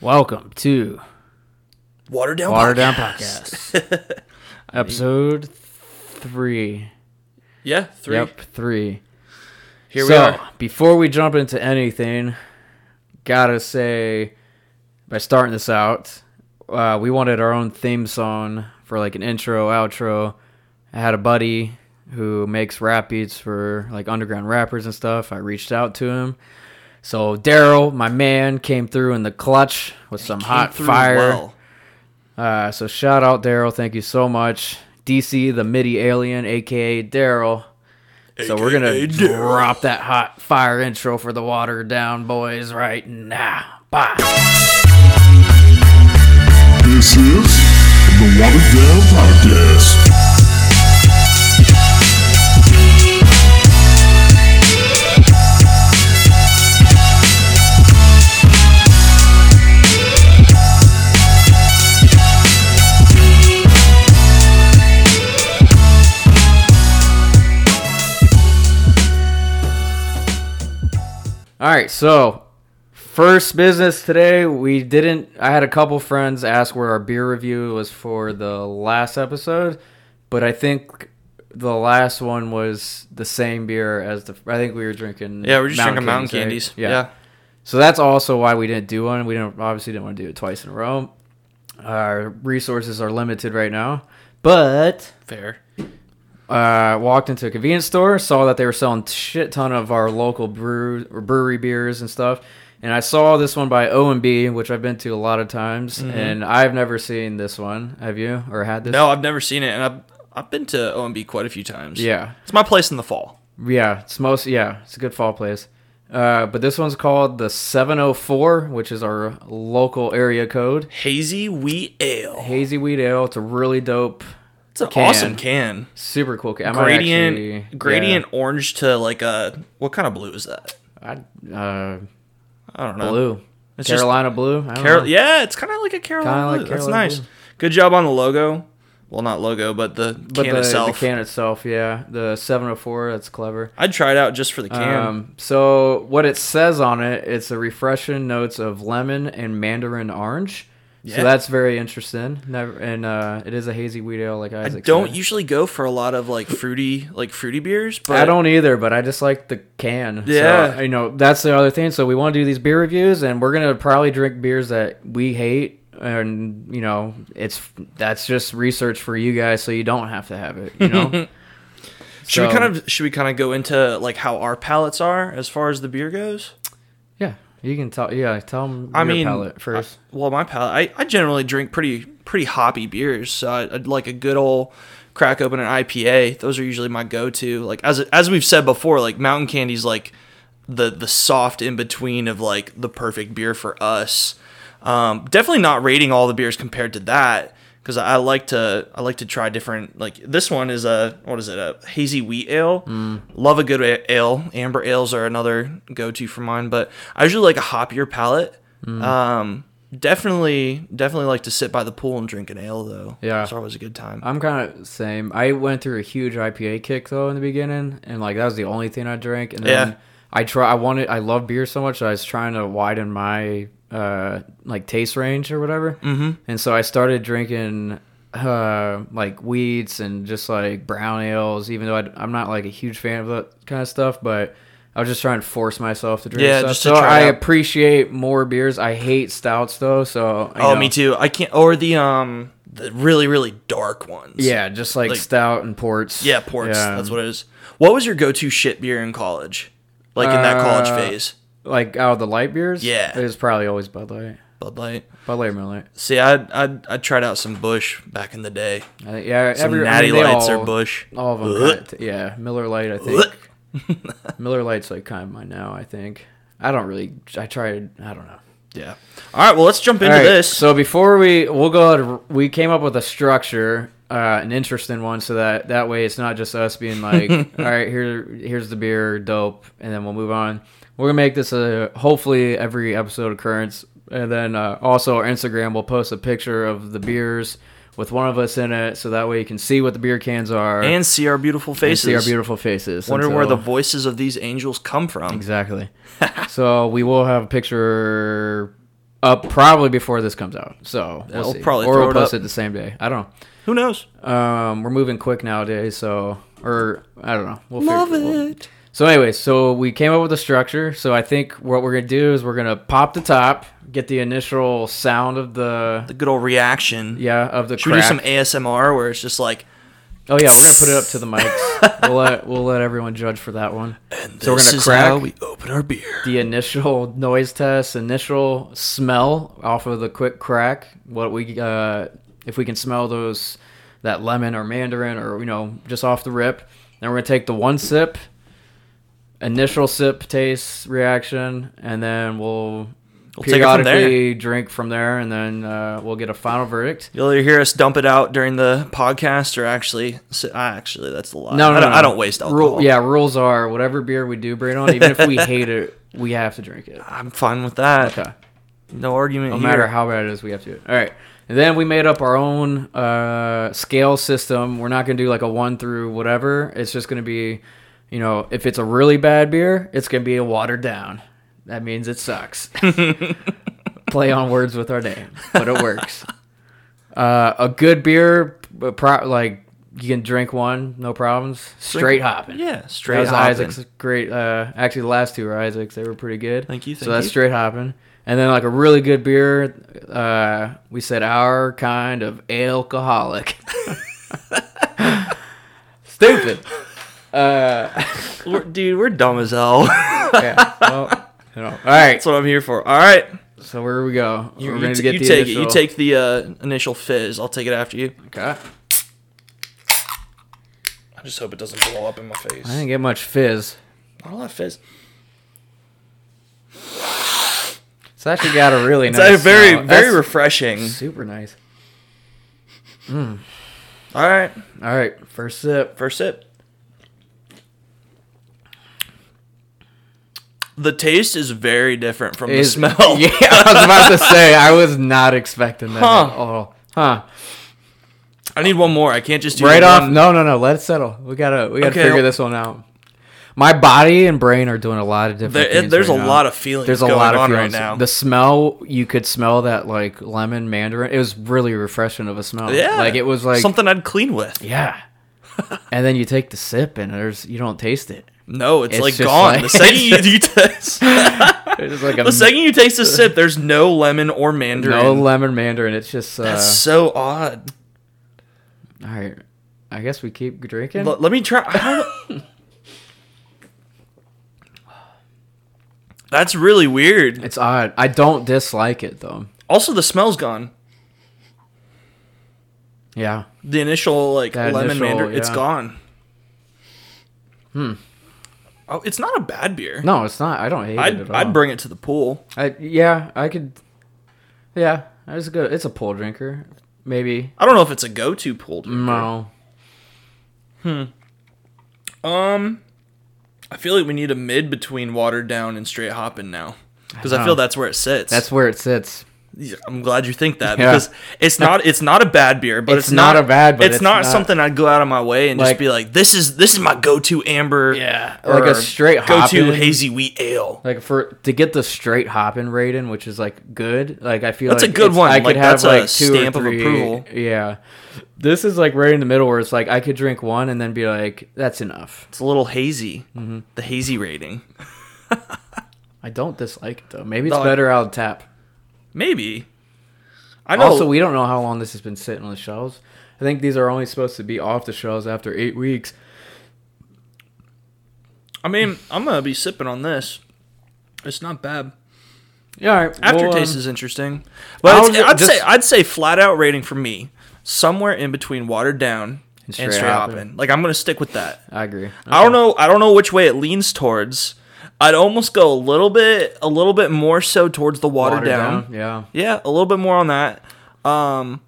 Welcome to Water down. Water Down Podcast. Episode three. Yeah, three. Yep, three. Here so, we are. before we jump into anything, gotta say, by starting this out, uh, we wanted our own theme song for like an intro, outro. I had a buddy who makes rap beats for like underground rappers and stuff. I reached out to him. So Daryl, my man, came through in the clutch with some hot fire. well. Uh, so shout out Daryl, thank you so much. DC the MIDI alien, aka Daryl. So we're gonna AKA Daryl. drop that hot fire intro for the water down boys right now. Bye. This is the Watered Down Podcast. All right, so first business today. We didn't. I had a couple friends ask where our beer review was for the last episode, but I think the last one was the same beer as the. I think we were drinking. Yeah, we're just drinking mountain Candies, right? Yeah. So that's also why we didn't do one. We didn't obviously didn't want to do it twice in a row. Our resources are limited right now, but Fair. Uh, walked into a convenience store, saw that they were selling shit ton of our local brew brewery beers and stuff, and I saw this one by OMB, which I've been to a lot of times, and I've never seen this one. Have you or had this? No, I've never seen it, and I've I've been to OMB quite a few times. Yeah, It's my place in the fall. yeah. It's most yeah. It's a good fall place. Uh, but this one's called the 704, which is our local area code. Hazy wheat ale. Hazy wheat ale. It's a really dope, It's an can. awesome can. super cool. can. I Gradient actually- gradient orange to like a what kind of blue is that? I, uh, I don't know. blue. It's just- Carolina blue. I don't Carol- yeah, it's kind of like a Carolina Kinda like blue. That's Carolina nice. blue. Good job on the logo. Well, not logo, but the But can the, itself. the can itself, yeah, the 704, that's clever. I'd try it out just for the can. Um, so what it says on it, it's a refreshing notes of lemon and mandarin orange. Yeah. So that's very interesting. Never, and uh, it is a hazy wheat ale, like I don't said. usually go for a lot of like fruity, like fruity beers, but I don't either, but I just like the can. Yeah. so, you know that's the other thing. So we want to do these beer reviews, and we're gonna probably drink beers that we hate, and you know it's that's just research for you guys, so you don't have to have it. You know. Should we kind of should we kind of go into like how our palates are as far as the beer goes? You can tell. Yeah, tell them I your mean, palate first. Well, my palate, I, I generally drink pretty pretty hoppy beers, so I, I'd like a good old crack open an IPA. Those are usually my go to. Like as as we've said before, like Mountain Candy's like the the soft in between of like the perfect beer for us. Um, definitely not rating all the beers compared to that because I like to I like to try different. Like this one is a what is it a hazy wheat ale. Love a good ale. Amber ales are another go to for mine, but I usually like a hoppier palate. Um, definitely definitely like to sit by the pool and drink an ale though. Yeah. it's always a good time. I'm kind of same. I went through a huge IPA kick though in the beginning, and like that was the only thing I drank. And then Yeah. I try. I wanted. I love beer so much. I was trying to widen my uh like taste range or whatever. Mm-hmm. And so I started drinking uh like wheats and just like brown ales. Even though I, I'm not like a huge fan of that kind of stuff, but. I was just trying to force myself to drink Yeah, stuff. just so I out. appreciate more beers. I hate stouts though, so oh, know. me too. I can't or the um the really really dark ones. Yeah, just like, Like- stout and ports. yeah, ports. Yeah. That's what it is. What was your go to shit beer in college? Like in that college Uh, phase? Like out of the light beers, Yeah. it was probably always Bud Light, Bud Light. Bud Light or Miller Lite. See, I I I tried out some Busch back in the day. I think- yeah, Some every I Natty mean, they Lights all, or Busch. All of them, Ugh. kinda t- yeah. Miller Lite, I think. Miller Lite's like kind of my now. I think. I don't really. I tried. I don't know. Yeah. All right. Well, let's jump into All right, this. So before we, we'll go. Ahead, we came up with a structure, uh, an interesting one, so that that way it's not just us being like, all right, here, here's the beer, dope, and then we'll move on. We're gonna make this a hopefully every episode occurrence, and then uh, also our Instagram will post a picture of the beers with one of us in it, so that way you can see what the beer cans are and see our beautiful faces. see our beautiful faces. Wonder where the voices of these angels come from. Exactly. so we will have a picture up probably before this comes out. So we'll we'll see. probably or we'll it post up. it the same day. I don't know. Who knows? Um, we're moving quick nowadays, so or I don't know. We'll Love figure, we'll- it. So anyway, so we came up with a structure. So I think what we're gonna do is we're gonna pop the top, get the initial sound of the The good old reaction. yeah of the Should we do some ASMR where it's just like, oh yeah, we're gonna put it up to the mics. we'll let we'll let everyone judge for that one. And so we're this gonna is crack how we open our beer. the initial noise test, initial smell off of the quick crack. What we uh, if we can smell those that lemon or mandarin or you know just off the rip. Then we're gonna take the one sip, initial sip taste reaction, and then we'll. We'll take it from there. drink from there, and then uh, we'll get a final verdict. You'll either hear us dump it out during the podcast or actually, ah, actually, that's a lie. No, no, I don't, no. I don't waste alcohol. Rule, yeah, rules are whatever beer we do bring on, even if we hate it, we have to drink it. I'm fine with that. Okay. No argument No here. matter how bad it is, we have to. All right. And then we made up our own uh, scale system. We're not going to do like a one through whatever. It's just going to be, you know, if it's a really bad beer, it's going to be a watered down. That means it sucks. Play on words with our name, but it works. Uh, a good beer, but pro- like you can drink one, no problems. Straight hopping. Yeah, That straight was hopping. Isaac's great. Uh, actually, the last two were Isaac's. They were pretty good. Thank you, so that's you. straight hopping. And then like a really good beer. Uh, we said our kind of alcoholic. Stupid. Uh, We're- dude, we're dumb as hell. yeah. Well, you know. All right. That's what I'm here for. All right, So where we go? you, We're you going t- get you the take initial. it. You take the uh, initial fizz. I'll take it after you. Okay. I just hope it doesn't blow up in my face. I didn't get much fizz. Not a lot of fizz. It's actually got a really It's nice. uh, very, smell. very That's refreshing. super nice. All right, All right, first sip. first sip. The taste is very different from Is- the smell. Yeah, I was about to say I was not expecting that Huh. at all. Huh. I need one more. I can't just do right off. one- No, no, no. Let it settle. We gotta, we gotta Okay, figure this one out. My body and brain are doing a lot of different There, things. there's right a now. lot of feelings There's a going lot of on feelings. right now. The smell, you could smell that like lemon mandarin. It was really refreshing of a smell. yeah, like it was like something I'd clean with. Yeah. and then you take the sip and there's you don't taste it. No, it's, It's like gone. like- the second you, you taste, like a the second you taste a sip, there's no lemon or mandarin. no lemon mandarin. It's just uh, That's so odd. all right. I guess we keep drinking. Let, let me try. That's really weird. It's odd. I don't dislike it though. Also, the smell's gone. Yeah. The initial like That lemon initial, mandarin, it's yeah. gone. Hmm. Oh, it's not a bad beer. No, it's not. I don't hate it I'd at all. I'd bring it to the pool. I, yeah, I could. Yeah, it's a good. It's a pool drinker. Maybe. I don't know if it's a go-to pool drinker. No. Um, I feel like we need a mid between watered down and straight hopping now, because I, know. feel that's where it sits. That's where it sits. Yeah, I'm glad you think that Yeah. because it's not it's not a bad beer, but It's it's, not a bad, but it's, it's not, not- something I'd go out of my way and Like- just be like, this is this is my go-to amber, Yeah, like a straight go-to hazy wheat ale. Like for to get the straight hopping rating, which is like good. Like I feel That's a good one. I could Like, have a like two stamp or of three. approval. Yeah. This is like right in the middle where it's like I could drink one and then be like, that's enough. It's a little hazy, Mm-hmm. the hazy rating. I don't dislike it though. Maybe it's No, I- better out of tap. Maybe. I know. Also, we don't know how long this has been sitting on the shelves. I think these are only supposed to be off the shelves after eight weeks. I mean, I'm gonna be sipping on this. It's not bad. Yeah, all right. Aftertaste well, um, is interesting, but I'd just- say I'd say flat out rating for me somewhere in between watered down and straight straight, hopping. hopping. Like I'm gonna stick with that. I agree. I don't know. I don't know which way it leans towards. I'd almost go a little bit, a little bit more so towards the watered, down. Yeah. Yeah, a little bit more on that. Um,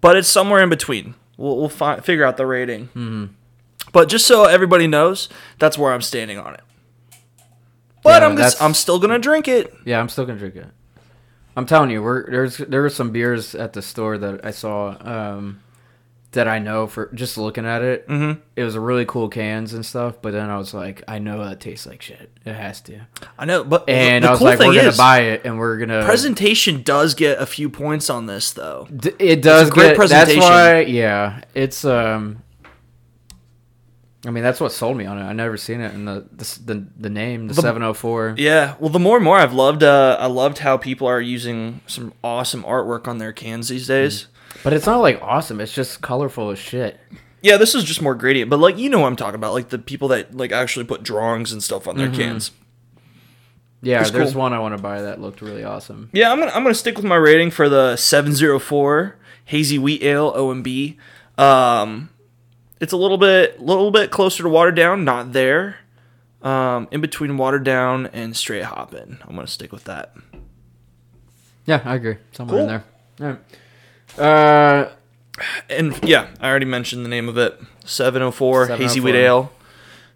but it's somewhere in between. We'll, we'll fi- figure out the rating. Mm-hmm. But just so everybody knows, that's where I'm standing on it. But Yeah, I'm just, I'm still gonna drink it. Yeah, I'm still gonna drink it. I'm telling you, we're there's there were some beers at the store that I saw. Um, that I know for just looking at it. Mm-hmm. It was a really cool cans and stuff, but then I was like, I know that tastes like shit. It has to. I know, but And the I was cool like, we're gonna buy it, and we're gonna. presentation does get a few points on this though. D- it does great get. presentation. That's why, yeah, it's um. I mean, that's what sold me on it. I never seen it in the the the, the name, the seven hundred four. Yeah, well, the more and more I've loved, uh, I loved how people are using some awesome artwork on their cans these days. But it's not like awesome. It's just colorful as shit. Yeah, this is just more gradient, but like you know what I'm talking about, like the people that like actually put drawings and stuff on their Mm-hmm. cans. Yeah, It's there's cool. one I want to buy that looked really awesome. Yeah, I'm gonna I'm gonna stick with my rating for the 704 hazy wheat ale OMB. Um, it's a little bit little bit closer to watered down, not there. Um, in between watered down and straight hopping. I'm gonna stick with that. Yeah, I agree. Somewhere in Cool. there. All right. Uh, And yeah, I already mentioned the name of it. 704 hazy wheat ale.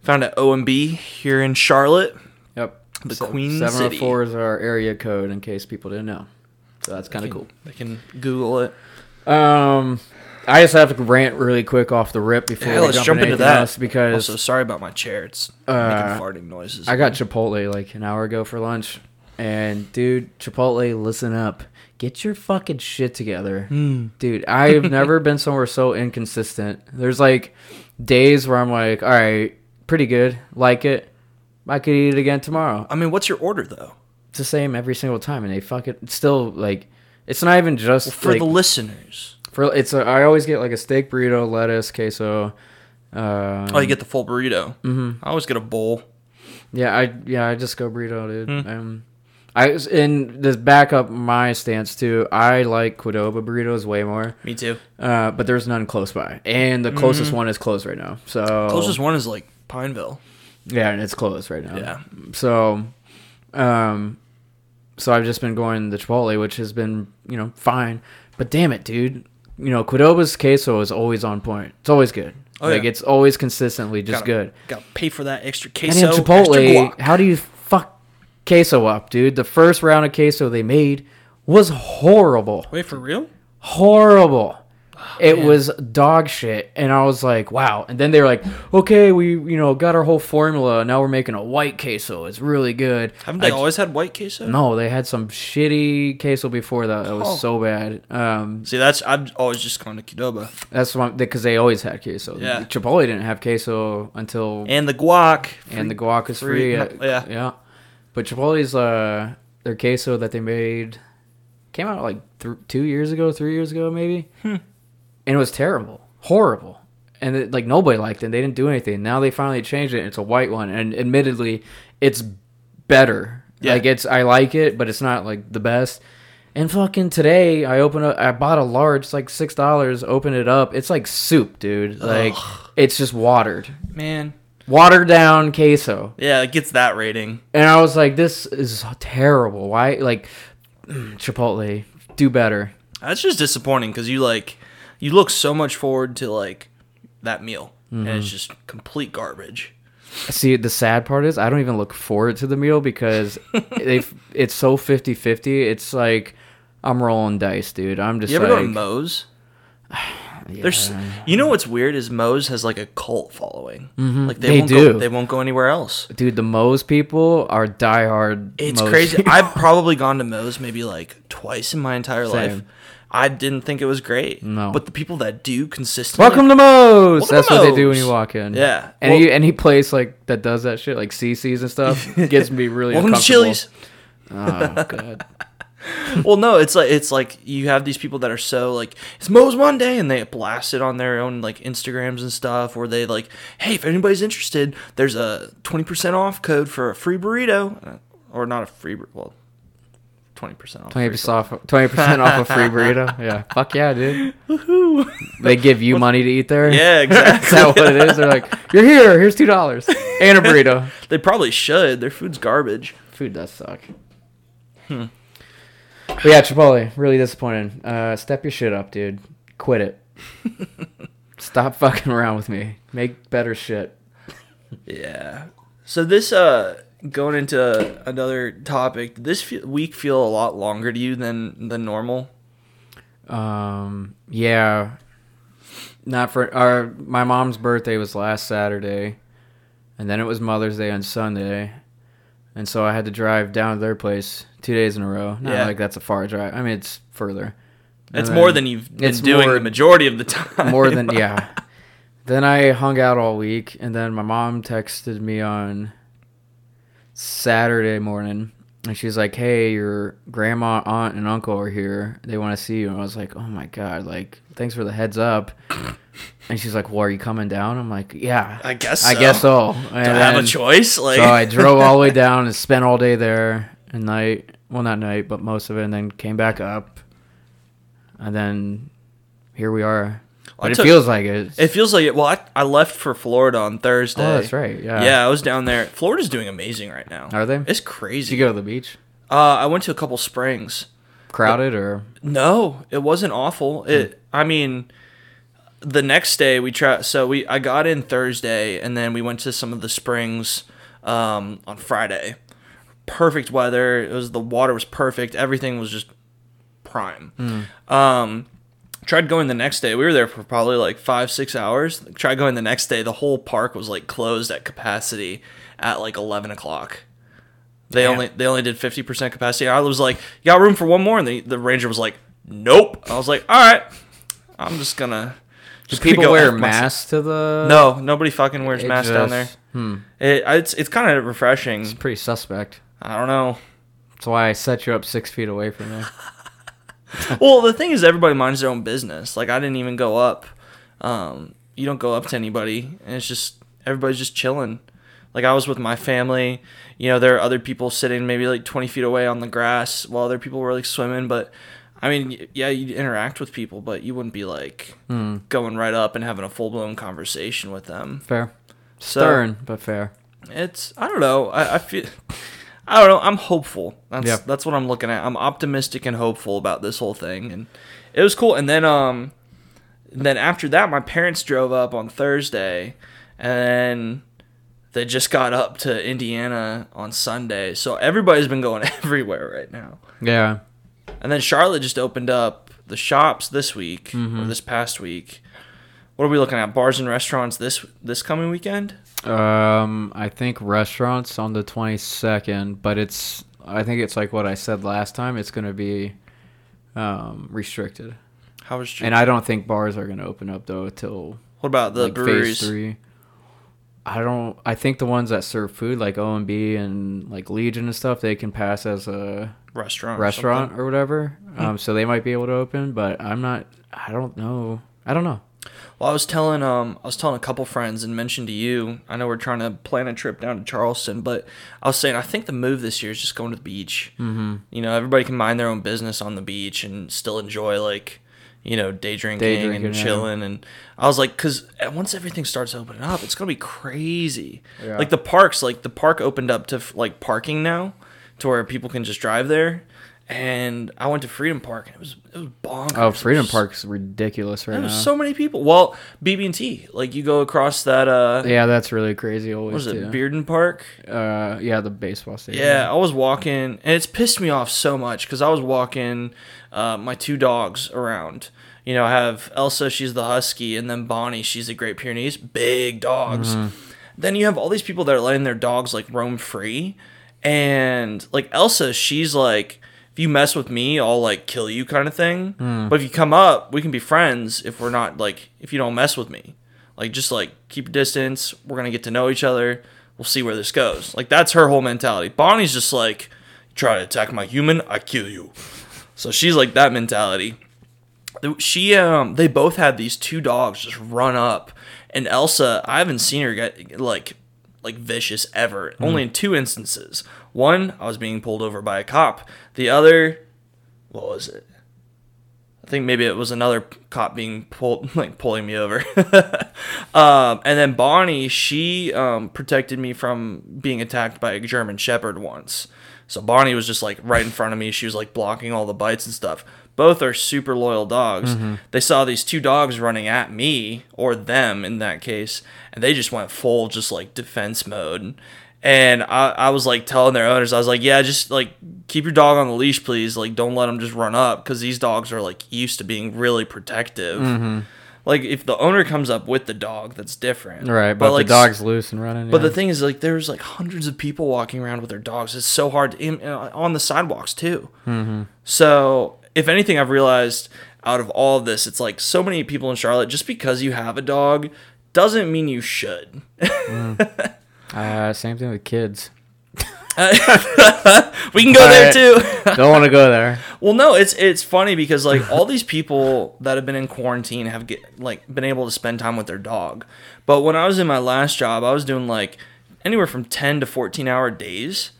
Found at OMB here in Charlotte. yep. The Queen 704 City. four is our area code in case people didn't know. So that's kind of cool. They can Google it. Um, I just have to rant really quick off the rip before Yeah, we let's jump, jump into into that. because Also, sorry about my chair. It's Uh, making farting noises. I got Chipotle like an hour ago for lunch, and dude, Chipotle, listen up, get your fucking shit together, Hmm. dude. I've never been somewhere so inconsistent. There's like days where I'm like, all right, pretty good, like it. I could eat it again tomorrow. I mean, what's your order though? It's the same every single time, and they fuck it. It's still like, it's not even just For like, the listeners. for it's. A, I always get like a steak burrito, lettuce, queso. Uh, Oh, you get the full burrito. Mm-hmm. I always get a bowl. Yeah, I yeah, I just go burrito, dude. Hmm. Um, I and this back up my stance too. I like Qdoba burritos way more, Me too. uh, but there's none close by, and the closest one is closed right now. So. Closest one is like Pineville. yeah, and it's closed right now. Yeah. So, um, so I've just been going the Chipotle, which has been you know fine, but damn it, dude. You know Qdoba's queso is always on point. It's always good. Oh, like yeah. it's always consistently just Gotta- good. Got to pay for that extra And queso. extra Chipotle, guac. how do you queso up, dude? The first round of queso they made was horrible. Wait for real? Horrible. it was dog shit. And I was like, wow. And then they were like, okay, we, you know, got our whole formula. Now we're making a white queso. It's really good. Haven't they I- always had white queso? No, they had some shitty queso before that. That was Oh. so bad. Um, See, that's I've always just gone to Qdoba. that's one because they always had queso. Yeah. Chipotle didn't have queso until And the guac. and the guac is free- free. yeah, yeah. But Chipotle's uh their queso that they made came out like th- two years ago, three years ago, maybe, Hmm. and it was terrible, horrible, and it, like nobody liked it. And they didn't do anything. Now they finally changed it. It's a white one, and admittedly, it's better. Yeah. Like it's I like it, but it's not like the best. And fucking today, I open up. I bought a large, it's like six dollars. Open it up, it's like soup, dude. Like it's just watered, Man. Watered down queso. Yeah, it gets that rating. And I was like, this is terrible. Why? Like, Chipotle, do better. That's just disappointing because you like you look so much forward to like that meal, and Mm-hmm. it's just complete garbage. See, the sad part is I don't even look forward to the meal because they it's so 50-50. It's like I'm rolling dice, dude. I'm just You ever like, go to Moe's? There's, you know what's weird is Moe's has like a cult following. Like they, Mm-hmm. They won't do. Go, they won't go anywhere else. dude, the Moe's people are diehard. It's Moe's crazy. people. I've probably gone to Moe's maybe like twice in my entire life. I didn't think it was great. No. But the people that do consistently Welcome to Moe's. Welcome That's to what they do when you walk in. Yeah. Any Well- any place like that does that shit, like Cici's and stuff, gets me really Welcome to. Chili's. Oh god. Well, no, it's like it's like you have these people that are so like it's Moe's Monday, and they blast it on their own like Instagrams and stuff, where they like, hey, if anybody's interested, there's a twenty percent off code for a free burrito, Uh, or not a free, well, twenty percent off. Twenty free percent off. Twenty percent off a free burrito. Yeah. Fuck yeah, dude. Woohoo They give you money to eat there. Yeah, Is exactly. that what it is? They're like, you're here. Here's two dollars and a burrito. they probably should. Their food's garbage. Food does suck. Hmm. But yeah, Chipotle, really disappointing. Uh, step your shit up, dude. Quit it. Stop fucking around with me. Make better shit. Yeah. So this uh going into another topic, this fe- week feel a lot longer to you than than normal. Um, yeah. not for our my mom's birthday was last Saturday, and then it was Mother's Day on Sunday, and so I had to drive down to their place two days in a row. Not Yeah. like that's a far drive. I mean, it's further. It's more than you've been it's doing more- the majority of the time. more than yeah. Then I hung out all week, and then my mom texted me on Saturday morning, and she's like, "Hey, your grandma, aunt, and uncle are here. They want to see you." And I was like, "Oh my god! Like, thanks for the heads up." And she's like, "Well, are you coming down?" I'm like, "Yeah, I guess so. I guess so." Do I have a choice? Like, So I drove all the way down and spent all day there and night. Well, not night, but most of it, and then came back up, and then here we are. But I it feels like it. it feels like it. Well, I, I left for Florida on Thursday. Oh, that's right. Yeah. Yeah, I was down there. Florida's doing amazing right now. Are they? It's Did crazy. you go to the beach? Uh, I went to a couple springs. Crowded or? No, it wasn't awful. It. I mean, the next day we tried. So we I got in Thursday, and then we went to some of the springs um, on Friday. Perfect weather. It was the water was perfect. Everything was just prime. Um, tried going the next day. We were there for probably like five six hours. Tried going the next day. The whole park was like closed at capacity at like eleven o'clock. They Damn. only they only did fifty percent capacity. I was like, "You got room for one more?" And the, the ranger was like, "Nope." I was like, "All right, I'm just gonna." Do Just people go wear masks to the? No, nobody fucking wears masks down there. Hmm. It, it's it's kind of refreshing. It's Pretty suspect. I don't know. That's why I set you up six feet away from me. well, the thing is, everybody minds their own business. Like I didn't even go up. Um, you don't go up to anybody, and it's just everybody's just chilling. Like I was with my family. You know, there are other people sitting maybe like twenty feet away on the grass while other people were like swimming. But I mean, yeah, you interact with people, but you wouldn't be like Hmm. going right up and having a full blown conversation with them. Fair. So- Stern, but fair. It's I don't know. I, I feel I don't know. I'm hopeful. That's Yeah. that's what I'm looking at. I'm optimistic and hopeful about this whole thing, and it was cool. And then um, then after that, my parents drove up on Thursday, and they just got up to Indiana on Sunday. So everybody's been going everywhere right now. Yeah. And then Charlotte just opened up the shops this week Mm-hmm. or this past week. What are we looking at? Bars and restaurants this this coming weekend? Um, I think restaurants on the twenty second, but it's I think it's like what I said last time. It's gonna be um restricted, How and I don't think bars are gonna open up though till what about the like breweries? phase three. I don't. I think the ones that serve food, like OMB and like Legion and stuff, they can pass as a restaurant. restaurant something. or whatever. Um, so they might be able to open, but I'm not. I don't know. I don't know. Well, I was telling um I was telling a couple friends and mentioned to you. I know we're trying to plan a trip down to Charleston, but I was saying I think the move this year is just going to the beach. Mm-hmm. You know, everybody can mind their own business on the beach and still enjoy like you know day drinking, Day drinking, and yeah. chilling. And I was like, because once everything starts opening up, it's gonna be crazy. Yeah. Like the parks, like the park opened up to like parking now, to where people can just drive there. And I went to Freedom Park and it was it was bonkers. Oh, Freedom Park's ridiculous right there now. was so many people. Well, BB and T. Like you go across that. uh yeah, that's really crazy. Always was too. it Bearden Park? Uh, yeah, the baseball stadium. Yeah, I was walking, and it's pissed me off so much because I was walking uh, my two dogs around. You know, I have Elsa, she's the husky, and then Bonnie, she's the Great Pyrenees, big dogs. Then you have all these people that are letting their dogs like roam free, and like Elsa, she's like, if you mess with me, I'll like kill you, kind of thing. But if you come up, we can be friends. If we're not like, if you don't mess with me, like just like keep distance. We're gonna get to know each other. We'll see where this goes. Like that's her whole mentality. Bonnie's just like, try to attack my human, I kill you. So she's like that mentality. She um they both had these two dogs just run up, and Elsa I haven't seen her get like like vicious ever. Only in two instances. One I was being pulled over by a cop. The other, what was it? I think maybe it was another cop being pulled, like pulling me over. um, and then Bonnie, she um, protected me from being attacked by a German Shepherd once. So Bonnie was just like right in front of me. She was like blocking all the bites and stuff. Both are super loyal dogs. They saw these two dogs running at me, or them in that case, and they just went full just like defense mode. And I, I was like telling their owners, I was like, yeah, just like keep your dog on the leash, please. Like, don't let them just run up because these dogs are like used to being really protective. Like if the owner comes up with the dog, that's different. Right, but, like the dog's loose and running. But yeah. the thing is, like, there's like hundreds of people walking around with their dogs. It's so hard to, uh, on the sidewalks too. Mm-hmm. So, if anything, I've realized out of all of this, it's like so many people in Charlotte. Just because you have a dog doesn't mean you should. uh, same thing with kids. we can go there too. Don't want to go there. well, no, it's it's funny because like all these people that have been in quarantine have get, like been able to spend time with their dog. But when I was in my last job, I was doing like anywhere from 10 to 14 hour days.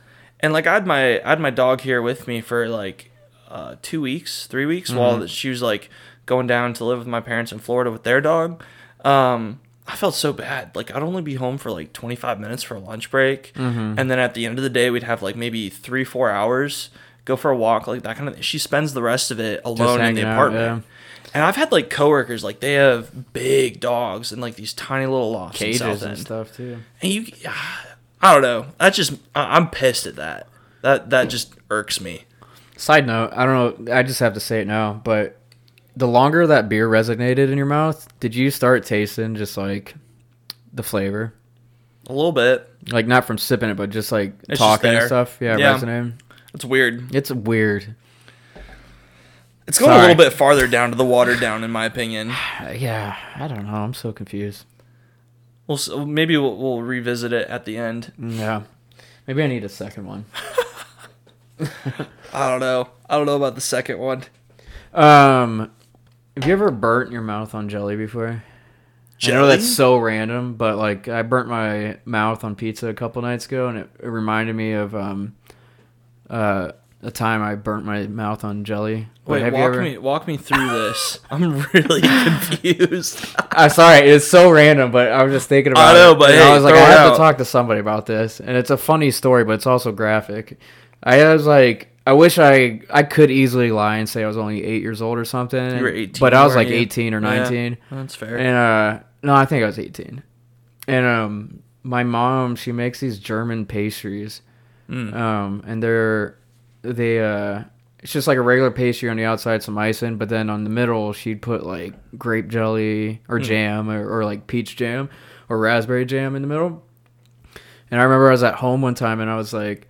And like I had my I had my dog here with me for like uh, 2 weeks, 3 weeks while she was like going down to live with my parents in Florida with their dog. Um I felt so bad. Like I'd only be home for like 25 minutes for a lunch break, mm-hmm. and then at the end of the day, we'd have like maybe three, four hours, go for a walk, like that kind of. thing. She spends the rest of it alone in the hanging out, apartment. And I've had like coworkers, like they have big dogs and like these tiny little lofts Cages and End. stuff too. And you, I don't know. That's just I'm pissed at that. That that just irks me. Side note, I don't know. I just have to say it now, but the longer that beer resonated in your mouth, did you start tasting just like the flavor? A little bit. Like not from sipping it, but just like just talking and stuff. Yeah, Yeah. resonating. It's weird. It's weird. It's going a little bit farther down to the water down, in my opinion. Yeah, I don't know. I'm so confused. We'll s- maybe we'll, we'll revisit it at the end. Yeah, maybe I need a second one. I don't know. I don't know about the second one. Um, have you ever burnt your mouth on jelly before? I know that's so random, but like I burnt my mouth on pizza a couple nights ago, and it, it reminded me of um, uh, a time I burnt my mouth on jelly. Wait, have you walk ever- me walk me through this. I'm really confused. I'm sorry, it's so random, but I was just thinking about I know, it. but hey, I was like, I have out. to talk to somebody about this, and it's a funny story, but it's also graphic. I was like, I wish I I could easily lie and say I was only eight years old or something. You were 18, but I was like you? 18 or Yeah, 19. that's fair. And uh, no, I think I was 18. And um, my mom she makes these German pastries, Mm. um, and they're they uh. It's just like a regular pastry on the outside, some icing, but then on the middle she'd put like grape jelly or jam or, or like peach jam or raspberry jam in the middle. And I remember I was at home one time and I was like,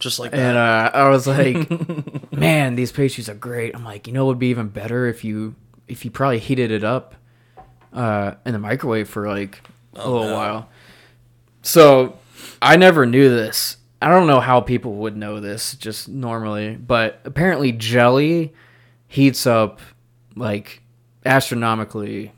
Just like that. and uh, I was like, man, these pastries are great. I'm like, you know, it would be even better if you if you probably heated it up uh, in the microwave for like a little no. while. So I never knew this. I don't know how people would know this just normally, but apparently jelly heats up like astronomically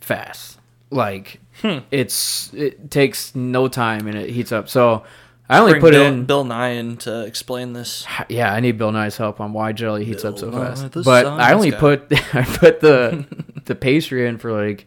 fast. Like Hmm. it's it takes no time and it heats up. So I only put Bill, in Bill Nye in to explain this. yeah, I need Bill Nye's help on why jelly heats up so Nye, fast. But I only guy. put I put the the pastry in for like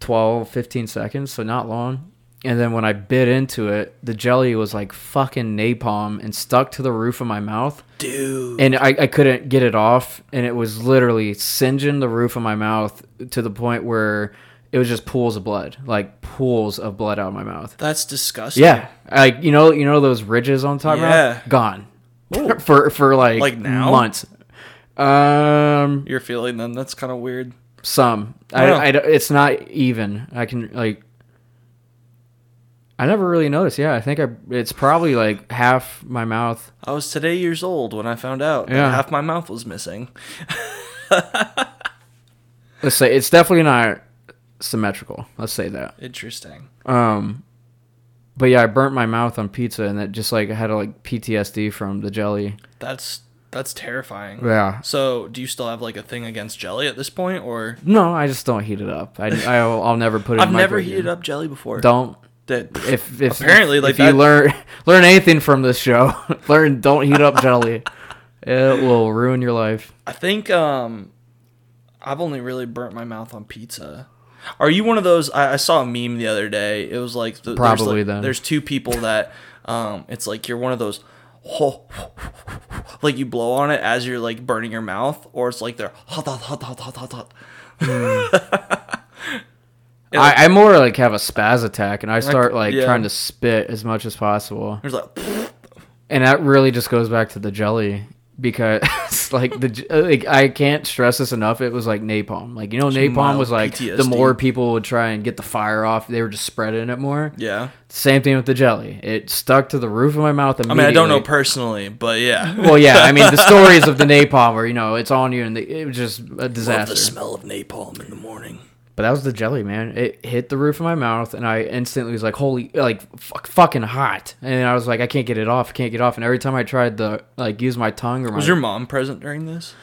12, 15 seconds, so not long. And then when I bit into it, the jelly was like fucking napalm and stuck to the roof of my mouth. Dude. And I, I couldn't get it off. And it was literally singeing the roof of my mouth to the point where it was just pools of blood, like pools of blood out of my mouth. That's disgusting. Yeah, like you know, you know those ridges on top. Yeah. Yeah, gone for for like Like now? months. Um, You're feeling them. That's kind of weird. some I, Wow. I it's not even. I can like. I never really noticed. Yeah, I think I. It's probably like half my mouth. I was today years old when I found out that Yeah. half my mouth was missing. Let's say it's definitely not symmetrical. Let's say that. Interesting. Um, but yeah, I burnt my mouth on pizza, and it just like I had a, like PTSD from the jelly. That's that's terrifying. Yeah. So, do you still have like a thing against jelly at this point, or No, I just don't heat it up. I I'll, I'll never put it. I've never heated up jelly before. Don't. That If, if Apparently, like if you learn learn anything from this show, learn don't heat up jelly. It will ruin your life. I think um, I've only really burnt my mouth on pizza. Are you one of those? I, I saw a meme the other day. It was like the, Probably there's like, then. There's two people that um, it's like you're one of those. like you blow on it as you're like burning your mouth, or it's like they're hot, hot, hot, hot, hot, hot, hot. I, I more like have a spaz attack, and I start like yeah. trying to spit as much as possible, There's like and that really just goes back to the jelly because like the like I can't stress this enough. It was like napalm. Like you know, napalm was like the more people would try and get the fire off, they were just spreading it more. Yeah. Same thing with the jelly. It stuck to the roof of my mouth. I mean, I don't know personally, but yeah. Well, yeah, I mean the stories of the napalm where you know it's on you and the, it was just a Love disaster. the smell of napalm in the morning. But that was the jelly, man. It hit the roof of my mouth, and I instantly was like, "Holy, like, fuck, fucking hot!" And I was like, "I can't get it off. I can't get off." And every time I tried to like use my tongue or my, Was your mom present during this?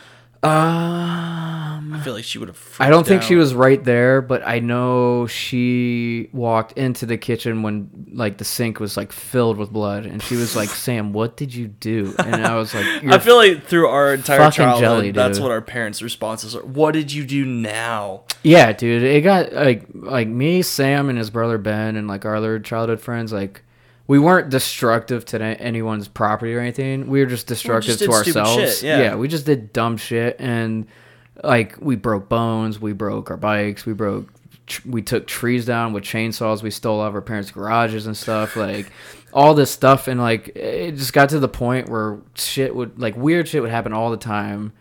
Um, I feel like she would have. I don't think she was right there, but I know she walked into the kitchen when like the sink was like filled with blood, and she was like, "Sam, what did you do?" And I was like, I feel like through our entire childhood, jelly, that's what our parents' responses are. What did you do now? Yeah, dude. It got like like me, Sam, and his brother Ben, and like our other childhood friends. Like, we weren't destructive to anyone's property or anything. We were just destructive did to ourselves. shit, yeah. we just did dumb shit, and like we broke bones, we broke our bikes, we broke. We took trees down with chainsaws. We stole out of our parents' garages and stuff. Like all this stuff, and like it just got to the point where shit would like weird shit would happen all the time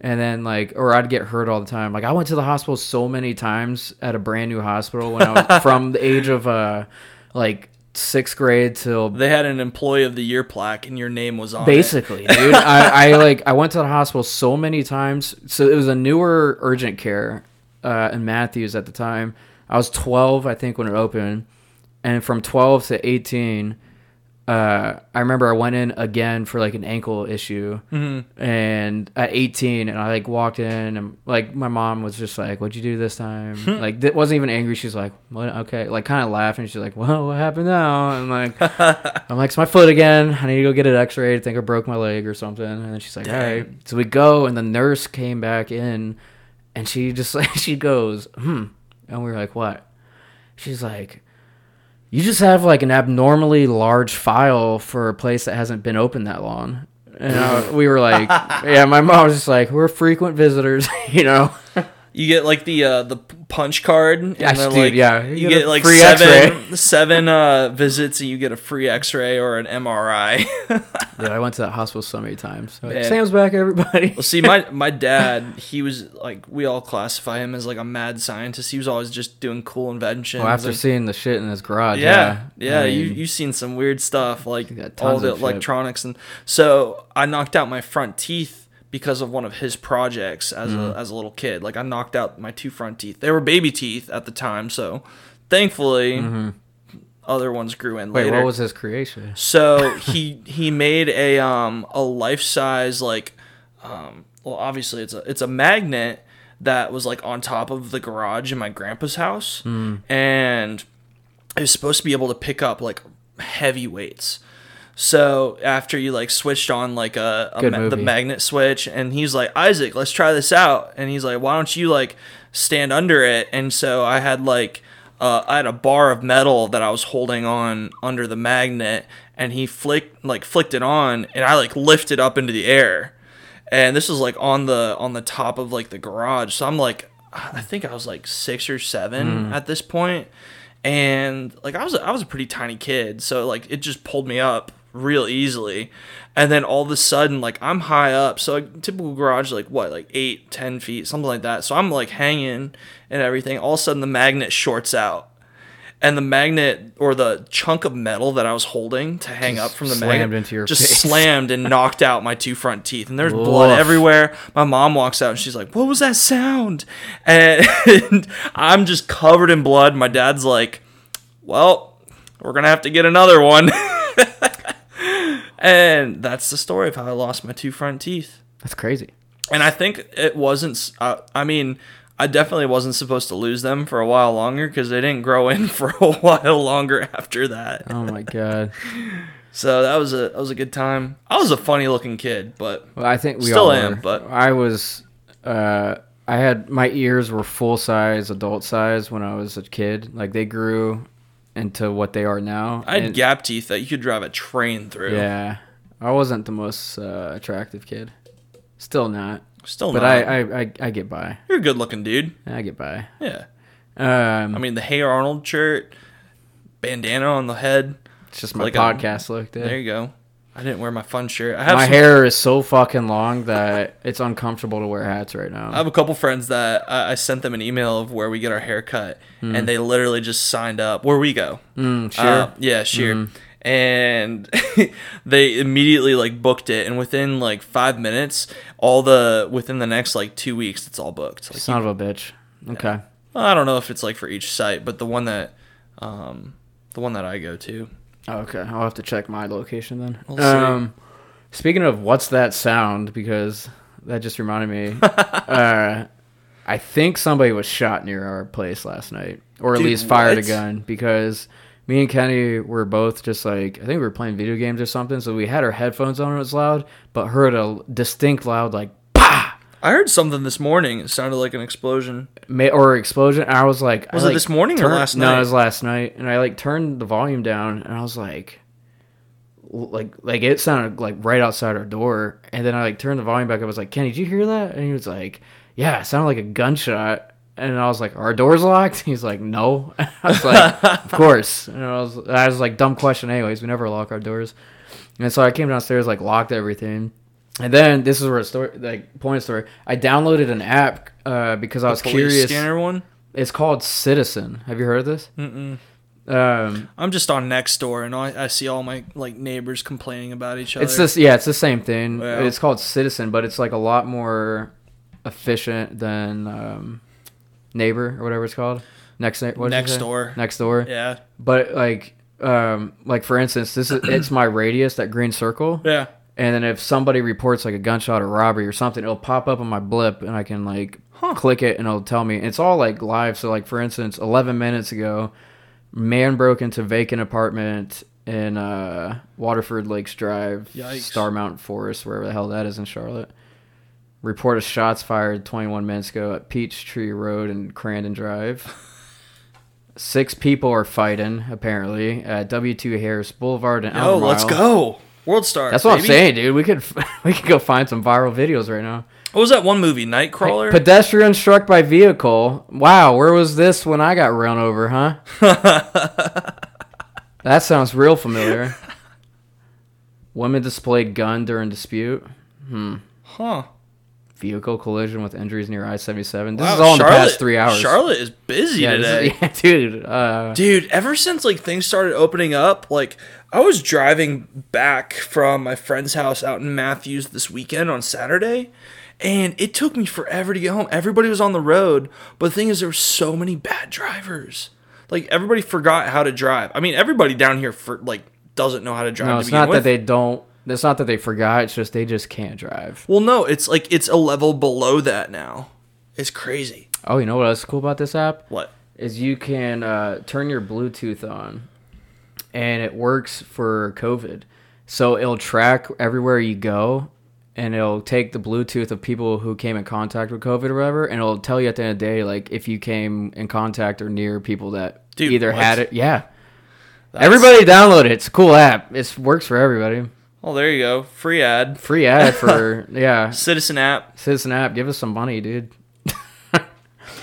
and then like or I'd get hurt all the time. Like I went to the hospital so many times at a brand new hospital when I was from the age of uh like sixth grade till They had an employee of the year plaque, and your name was on it. basically, dude. I, I like I went to the hospital so many times. So it was a newer urgent care uh, in Matthews at the time. I was 12, I think, when it opened, and from 12 to 18. Uh, I remember I went in again for like an ankle issue, and at 18, and I like walked in, and like my mom was just like, "What'd you do this time?" like, it wasn't even angry. She's like, "What? Okay," like kind of laughing. She's like, "Well, what happened now?" And like, I'm like, "It's my foot again. I need to go get it X-rayed. I think I broke my leg or something." And then she's like, "All right." So we go, and the nurse came back in, and she just like she goes, "Hmm," and we're like, "What?" She's like, "You just have like an abnormally large file for a place that hasn't been open that long." And I, we were like, "Yeah." My mom was just like, "We're frequent visitors," you know. You get like the uh, the punch card, and Yes, then, dude, like, yeah. you, You get, get like free seven seven uh, visits, and you get a free X-ray or an MRI. Yeah, I went to that hospital so many times. Like, Sam's back, everybody. well, see, my my dad, he was like we all classify him as like a mad scientist. He was always just doing cool inventions. Well, after and- seeing the shit in his garage, yeah, yeah, yeah, I you mean, you've seen some weird stuff like all the electronics and so I knocked out my front teeth because of one of his projects as Mm-hmm. a as a little kid. Like I knocked out my two front teeth. They were baby teeth at the time, so thankfully other ones grew in Mm-hmm. Wait, later. what was his creation? So he he made a um a life size like um well obviously it's a it's a magnet that was like on top of the garage in my grandpa's house and it was supposed to be able to pick up like heavy weights. So after you like switched on like a, a ma- the magnet switch and he's like Isaac, let's try this out. And he's like, why don't you like stand under it? And so I had like uh, I had a bar of metal that I was holding on under the magnet, and he flicked like flicked it on, and I like lifted up into the air, and this was like on the on the top of like the garage. So I'm like, I think I was like six or seven at this point, and like I was I was a pretty tiny kid, so like it just pulled me up real easily. And then all of a sudden, like I'm high up, so like typical garage, like what, like eight, ten feet, something like that. So I'm like hanging and everything. All of a sudden, the magnet shorts out, and the magnet or the chunk of metal that I was holding to hang up from the slammed magnet into your just face. slammed and knocked out my two front teeth. And there's blood everywhere. My mom walks out and she's like, "What was that sound?" And I'm just covered in blood. My dad's like, "Well, we're gonna have to get another one." and that's the story of how I lost my two front teeth. That's crazy. And I think it wasn't. Uh, I mean, I definitely wasn't supposed to lose them for a while longer because they didn't grow in for a while longer after that. Oh my god. So that was a that was a good time. I was a funny looking kid, but Well, I think we Still all am, but- I was. Uh, I had my ears were full size, adult size when I was a kid. Like they grew into what they are now. I had And- gap teeth that you could drive a train through. Yeah, I wasn't the most uh, attractive kid. Still not. Still But not. I, I, I, I get by. You're a good looking dude. I get by. Yeah. Um, I mean, the Hey Arnold shirt, bandana on the head. it's just my like a- podcast look. Dude. There you go. I didn't wear my fun shirt. I have My some- hair is so fucking long that it's uncomfortable to wear hats right now. I have a couple friends that I, I sent them an email of where we get our hair cut, and they literally just signed up where we go. Mm, sure. Uh, yeah, sure. And they immediately like booked it, and within like five minutes, all the within the next like two weeks, it's all booked. Like, Son of a bitch. Okay. I don't know if it's like for each site, but the one that, um, the one that I go to, Okay. I'll have to check my location then. We'll see. um, speaking of what's that sound, because that just reminded me. uh, I think somebody was shot near our place last night, or at Dude, least fired a gun, because me and Kenny were both just like I think we were playing video games or something. So we had our headphones on; it was loud, but heard a distinct loud like I heard something this morning. It sounded like an explosion. ma- or explosion. And I was like, Was I, it like, this morning or last night? No, it was last night, and I like turned the volume down, and I was like, like, like it sounded like right outside our door, and then I like turned the volume back. I was like, Kenny, did you hear that? And he was like, Yeah, it sounded like a gunshot. And I was like, "Are our doors locked?" He's like, "No." I was like, "Of course." And I was, I was like, "Dumb question." Anyways, we never lock our doors. And so I came downstairs, like locked everything. And then this is where a story, like point of story. I downloaded an app uh, because I was curious. Scanner one. It's called Citizen. Have you heard of this? Mm-mm. Um, I'm just on Nextdoor, and I, I see all my like neighbors complaining about each other. it's this, yeah, it's the same thing. It's called Citizen, but it's like a lot more efficient than um, Neighbor or whatever it's called. Next, what did you? Nextdoor. Next door. Yeah, But like, um, like for instance, this is it's my radius, that green circle. yeah. And then if somebody reports like a gunshot or robbery or something, it'll pop up on my blip, and I can like click it, and it'll tell me. It's all like live. So like for instance, 11 minutes ago, man broke into vacant apartment in uh, Waterford Lakes Drive, Yikes. Star Mountain Forest, wherever the hell that is in Charlotte. Report of shots fired 21 minutes ago at Peachtree Road and Crandon Drive. Six people are fighting apparently at WT Harris Boulevard and Oh, let's go. World Star. that's what I'm saying, dude. We could we could go find some viral videos right now. What was that one movie, Nightcrawler? Pedestrian struck by vehicle. Wow, where was this when I got run over, huh? that sounds real familiar. Women displayed gun during dispute. Hmm. Huh. Vehicle collision with injuries near I-77. This Wow, is all in the past three hours. Charlotte is busy yeah, today. is- yeah, dude. Uh, Dude, ever since like things started opening up, like I was driving back from my friend's house out in Matthews this weekend on Saturday, and it took me forever to get home. Everybody was on the road, but the thing is, there were so many bad drivers. Like everybody forgot how to drive. I mean, everybody down here for like doesn't know how to drive. no, to it's not with. that they don't. It's not that they forgot. It's just they just can't drive. Well, no, it's like it's a level below that now. It's crazy. Oh, you know what else is cool about this app? What? is you can uh, turn your Bluetooth on, and it works for COVID. So it'll track everywhere you go, and it'll take the Bluetooth of people who came in contact with COVID or whatever, and it'll tell you at the end of the day, like if you came in contact or near people that Dude, either what? had it. Yeah, That's- everybody download it. It's a cool app. It works for everybody. Oh, there you go. Free ad. Free ad for yeah. Citizen app. Citizen app. Give us some money, dude.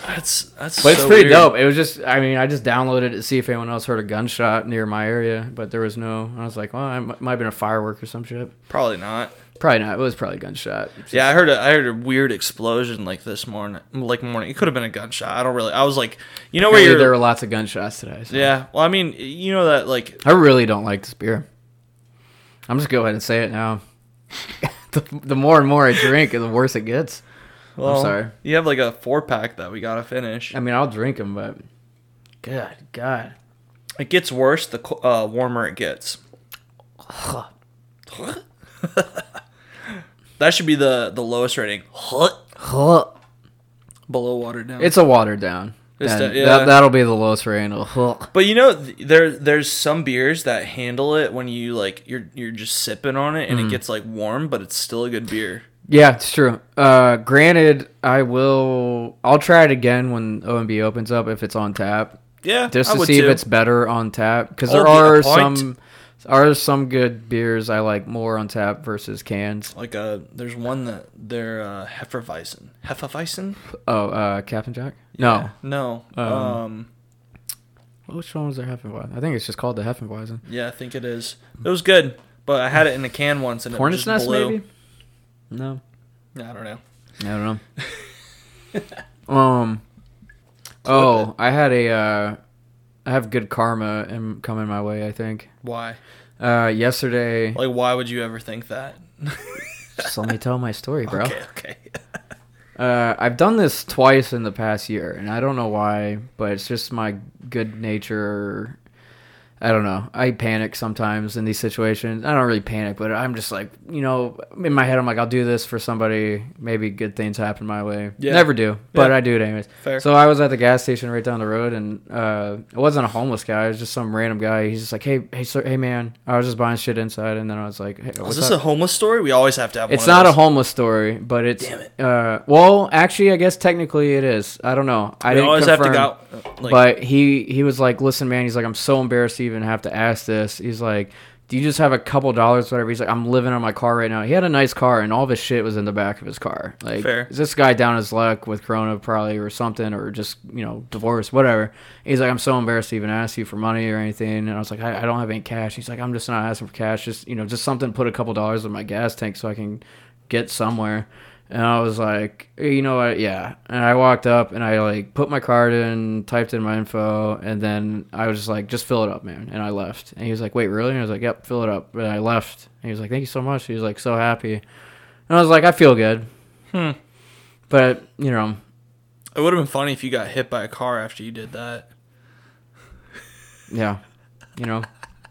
That's that's. But it's so pretty weird. dope. It was just, I mean, I just downloaded it to see if anyone else heard a gunshot near my area, but there was no. I was like, well, it might have been a firework or some shit. Probably not. Probably not. It was probably a gunshot. Yeah, I heard a I heard a weird explosion like this morning. Like morning, it could have been a gunshot. I don't really. I was like, you know where you're. there were lots of gunshots today. so. yeah. Well, I mean, you know that like I really don't like this beer. I'm just gonna go ahead and say it now. the, the more and more I drink, the worse it gets. well, I'm sorry. You have like a four pack that we gotta finish. I mean, I'll drink them, but good God. It gets worse the uh, warmer it gets. that should be the the lowest rating. Below watered down. It's a watered down. The- yeah. that, that'll be the lowest rating. But you know, there there's some beers that handle it when you like you're you're just sipping on it and Mm-hmm. it gets like warm, but it's still a good beer. Yeah, it's true. Uh, granted, I will. I'll try it again when OMB opens up if it's on tap, Yeah, just to see too. if it's better on tap. Because there are some are some good beers I like more on tap versus cans. like uh there's one that they're uh Hefeweizen. Hefeweizen? Oh, uh, Captain Jack. No, No. Um, Um, which one was their Hefeweizen? I think it's just called the Hefeweizen. yeah, I think it is. It was good. but I had it in a can once and it Hornet's just nest, blew. maybe. No, I don't know. I don't know. um. Oh, I had a. Uh, I have good karma in, coming my way. I think. Why? Uh, yesterday. Like, why would you ever think that? Just let me tell my story, bro. Okay, okay. Uh, I've done this twice in the past year, and I don't know why, but it's just my good nature. I don't know. I panic sometimes in these situations. I don't really panic, but I'm just like, you know, in my head, I'm like, I'll do this for somebody. Maybe good things happen my way. Yeah. Never do, but Yeah. I do it anyways. Fair. So I was at the gas station right down the road, and uh, it wasn't a homeless guy. It was just some random guy. He's just like, hey, hey, sir, hey, man. I was just buying shit inside, and then I was like, hey, Is this up? a homeless story? We always have to have. It's not a homeless story, but it's. Damn it. Uh, well, actually, I guess technically it is. I don't know. I We didn't always have to go. Like, but he he was like, "Listen, man." He's like, "I'm so embarrassed even have to ask this." He's like, "Do you just have a couple dollars, whatever?" He's like, "I'm living on my car right now." He had a nice car, and all of his shit was in the back of his car. Like, Fair. is this guy down his luck with Corona probably or something, or just you know divorce, whatever? He's like, "I'm so embarrassed to even ask you for money or anything," and I was like, "I, I don't have any cash." He's like, "I'm just not asking for cash. Just you know, just something. Put a couple dollars in my gas tank so I can get somewhere." And I was like, "Hey, you know what? Yeah. And I walked up and I like put my card in, typed in my info, and then I was just like, just fill it up, man. And I left. And he was like, wait, really? And I was like, yep, fill it up. And I left. And he was like, thank you so much. He was like, so happy. And I was like, I feel good. Hmm. But, you know, it would have been funny if you got hit by a car after you did that. yeah, you know,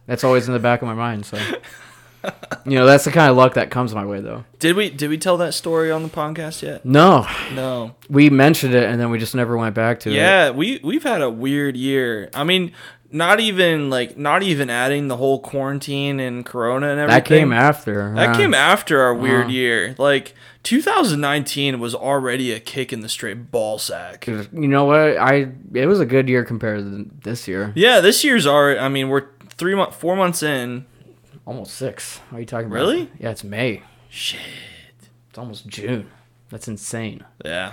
that's always in the back of my mind. So, you know, that's the kind of luck that comes my way, though. Did we did we tell that story on the podcast yet? No, No. we mentioned it and then we just never went back to it. Yeah, we we've had a weird year. I mean, not even like not even adding the whole quarantine and corona and everything. That came after. That huh? came after our weird year. Like 2019 was already a kick in the straight ball sack. You know what? I it was a good year compared to this year. Yeah, this year's already. I mean, we're three months, four months in. Almost six. What are you talking about? Really? Yeah, it's May. Shit. It's almost June. That's insane. Yeah.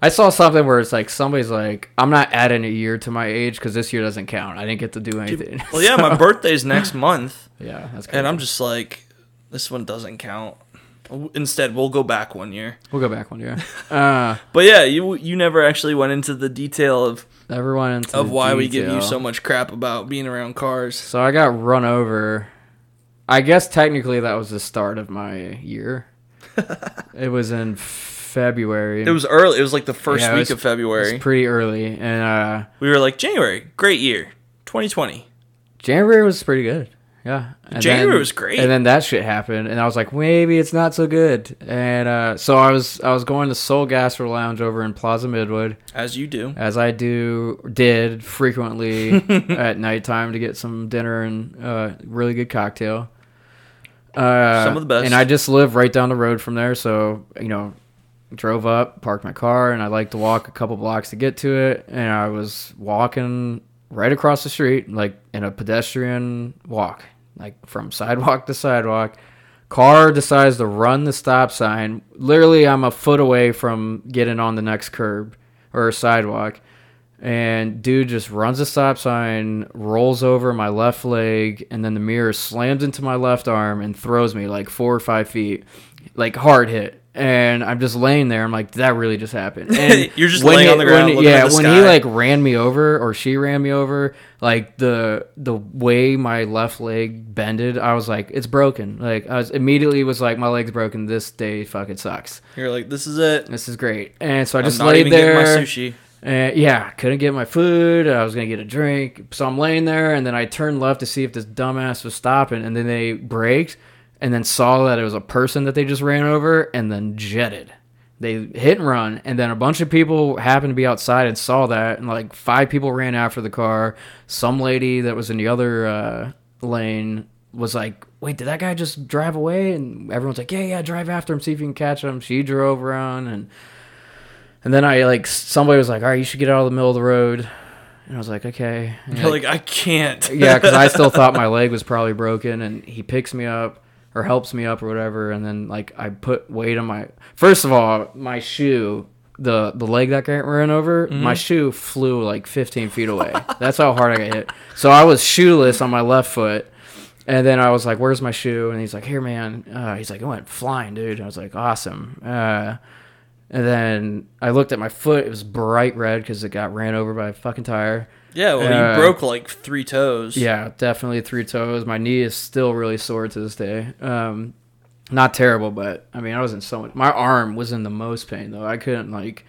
I saw something where it's like somebody's like, I'm not adding a year to my age because this year doesn't count. I didn't get to do anything. Well, yeah, my birthday's next month, yeah, that's crazy. and I'm just like, this one doesn't count. Instead, we'll go back one year. We'll go back one year. Uh, But yeah, you you never actually went into the detail of everyone into of why we give you so much crap about being around cars. So I got run over. I guess technically that was the start of my year. it was in February. It was early. It was like the first Yeah, week was- of It February. was pretty early, and uh, we were like January, great year, 2020. January was pretty good. Yeah, and January was great. And then that shit happened, and I was like, maybe it's not so good. And uh, so I was I was going to Soul Gastro Lounge over in Plaza Midwood, As you do. as I do did frequently at nighttime to get some dinner and uh, really good cocktail. Uh, Some of the best. And I just live right down the road from there, so you know, drove up, parked my car, and I like to walk a couple blocks to get to it. And I was walking right across the street, like in a pedestrian walk, like from sidewalk to sidewalk. Car decides to run the stop sign. Literally, I'm a foot away from getting on the next curb or sidewalk. And dude just runs the stop sign, rolls over my left leg, and then the mirror slams into my left arm and throws me like four or five feet, like hard hit. And I'm just laying there. I'm like, "Did that really just happened. And You're just laying he- on the ground when- yeah, the when he like ran me over or she ran me over, like the the way my left leg bended, I was like, it's broken. Like I was immediately was like, my leg's broken. This day fucking sucks. You're like, this is it. This is great. And so I I'm just not laid there. And yeah, couldn't get my food. I was gonna get a drink, so I'm laying there, and then I turned left to see if this dumbass was stopping, and then they braked, and then saw that it was a person that they just ran over, and then jetted. They hit and run, and then a bunch of people happened to be outside and saw that, and like five people ran after the car. Some lady that was in the other uh, lane was like, "Wait, did that guy just drive away?" And everyone's like, "Yeah, yeah, drive after him, see if you can catch him." She drove around and. And then I like somebody was like, "All right, you should get out of the middle of the road," and I was like, "Okay." And You're like, I can't. yeah, because I still thought my leg was probably broken, and he picks me up or helps me up or whatever, and then like I put weight on my. First of all, my shoe, the the leg that got ran over, my shoe flew like 15 feet away. That's how hard I got hit. So I was shoeless on my left foot. And then I was like, "Where's my shoe?" And he's like, "Here, man." Uh, he's like, "It went flying, dude." I was like, "Awesome." Uh, and then I looked at my foot; it was bright red because it got ran over by a fucking tire. Yeah, well, Uh, you broke like three toes. Yeah, definitely three toes. My knee is still really sore to this day. Um, not terrible, but I mean, I was in so much. My arm was in the most pain though. I couldn't like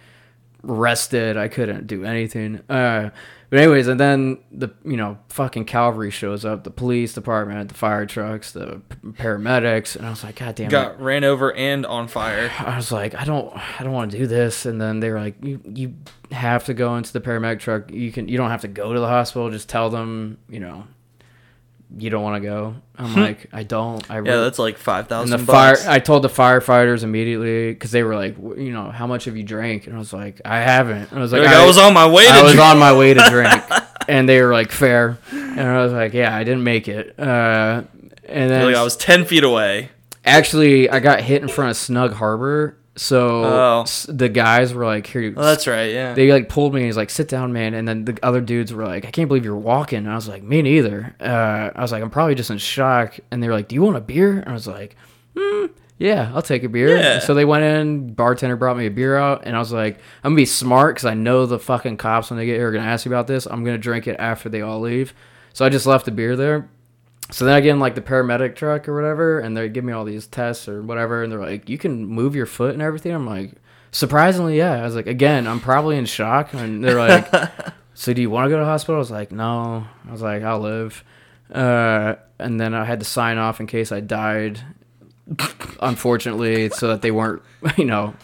rest it. I couldn't do anything. Uh, but anyways, and then the you know fucking cavalry shows up, the police department, the fire trucks, the paramedics, and I was like, God damn it. Got ran over and on fire. I was like, I don't, I don't want to do this. And then they were like, you, you have to go into the paramedic truck. You can, you don't have to go to the hospital. Just tell them, you know, you don't want to go. I'm like, I don't. I Hmm. Yeah, really, that's like five thousand. and thousand the fire. bucks. I told the firefighters immediately because they were like, "W- you know, how much have you drank? And I was like, I haven't. And I was like, Like, I was on my way to I was drink. on my way to drink, and they were like, fair. And I was like, yeah, I didn't make it. Uh, and then Like I was ten feet away. Actually, I got hit in front of Snug Harbor. So Oh. s- the guys were like, "Here, you." Oh, that's right. Yeah. they like pulled me. and He's like, "Sit down, man." And then the other dudes were like, "I can't believe you're walking." And I was like, "Me neither." Uh, I was like, "I'm probably just in shock." And they were like, "Do you want a beer?" And I was like, "Hmm, yeah, I'll take a beer." Yeah. So they went in. Bartender brought me a beer out, and I was like, "I'm gonna be smart because I know the fucking cops when they get here are gonna ask you about this. I'm gonna drink it after they all leave." So I just left the beer there. So then I get in like the paramedic truck or whatever, and they give me all these tests or whatever, and they're like, "You can move your foot and everything." I'm like, surprisingly, yeah. I was like, again, I'm probably in shock, and they're like, "So do you want to go to the hospital?" I was like, "No." I was like, "I'll live," uh, and then I had to sign off in case I died, unfortunately, so that they weren't, you know,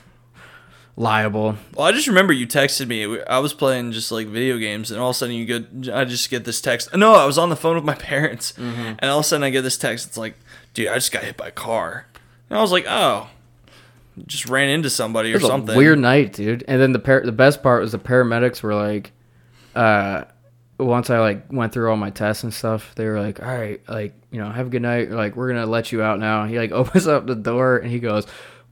liable. Well, I just remember you texted me. I was playing just like video games, and all of a sudden you get, I just get this text. No, I was on the phone with my parents, Mm-hmm. and all of a sudden I get this text. It's like, dude, I just got hit by a car, and I was like, oh, just ran into somebody or It was something. a weird night, dude. And then the par- the best part was the paramedics were like, uh, once I like went through all my tests and stuff, they were like, all right, like you know, have a good night. Like we're gonna let you out now. He like opens up the door and he goes,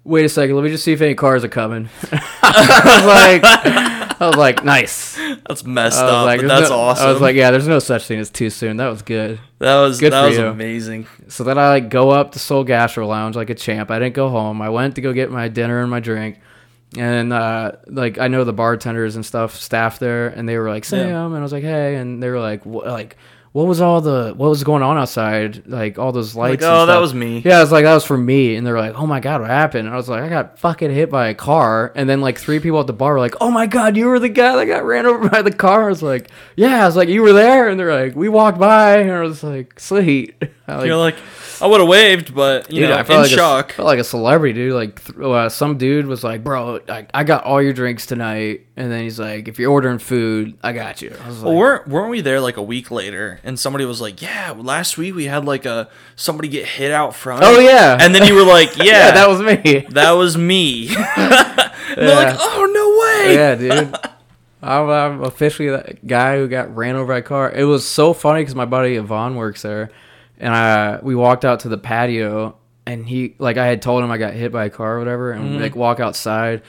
wait a second, let me just see if any cars are coming. I was like, I was like, nice. That's messed up, like, but that's no-" awesome. I was like, yeah, there's no such thing as too soon. That was good. that was good that was you. amazing. So then I like go up to Soul Gastro Lounge like a champ. I didn't go home. I went to go get my dinner and my drink. And uh, like I know the bartenders and stuff, staff there, and they were like Sam, Yeah. and I was like hey, and they were like like what was all the what was going on outside? Like all those lights. and oh, that was me. Yeah, I was like that was for me, and they're like oh my god, what happened? And I was like I got fucking hit by a car, and then like three people at the bar were like oh my god, you were the guy that got ran over by the car. I was like yeah, I was like you were there, and they're like we walked by, and I was like sweet. Like, You're like, I would have waved, but you Dude, know, I in like shock. A, felt like a celebrity, dude. Like th- uh, some dude was like, "Bro, I, I got all your drinks tonight," and then he's like, "If you're ordering food, I got you." I was Well, like, weren't weren't we there like a week later, and somebody was like, "Yeah, last week we had like a somebody get hit out front." "Oh yeah," and then you were like, "Yeah, yeah, that was me. that was me." They're like, "Oh no way!" yeah, dude. I'm, I'm officially that guy who got ran over by a car. It was so funny because my buddy Yvonne works there, and I we walked out to the patio, and he like I had told him I got hit by a car or whatever, and we like walk outside,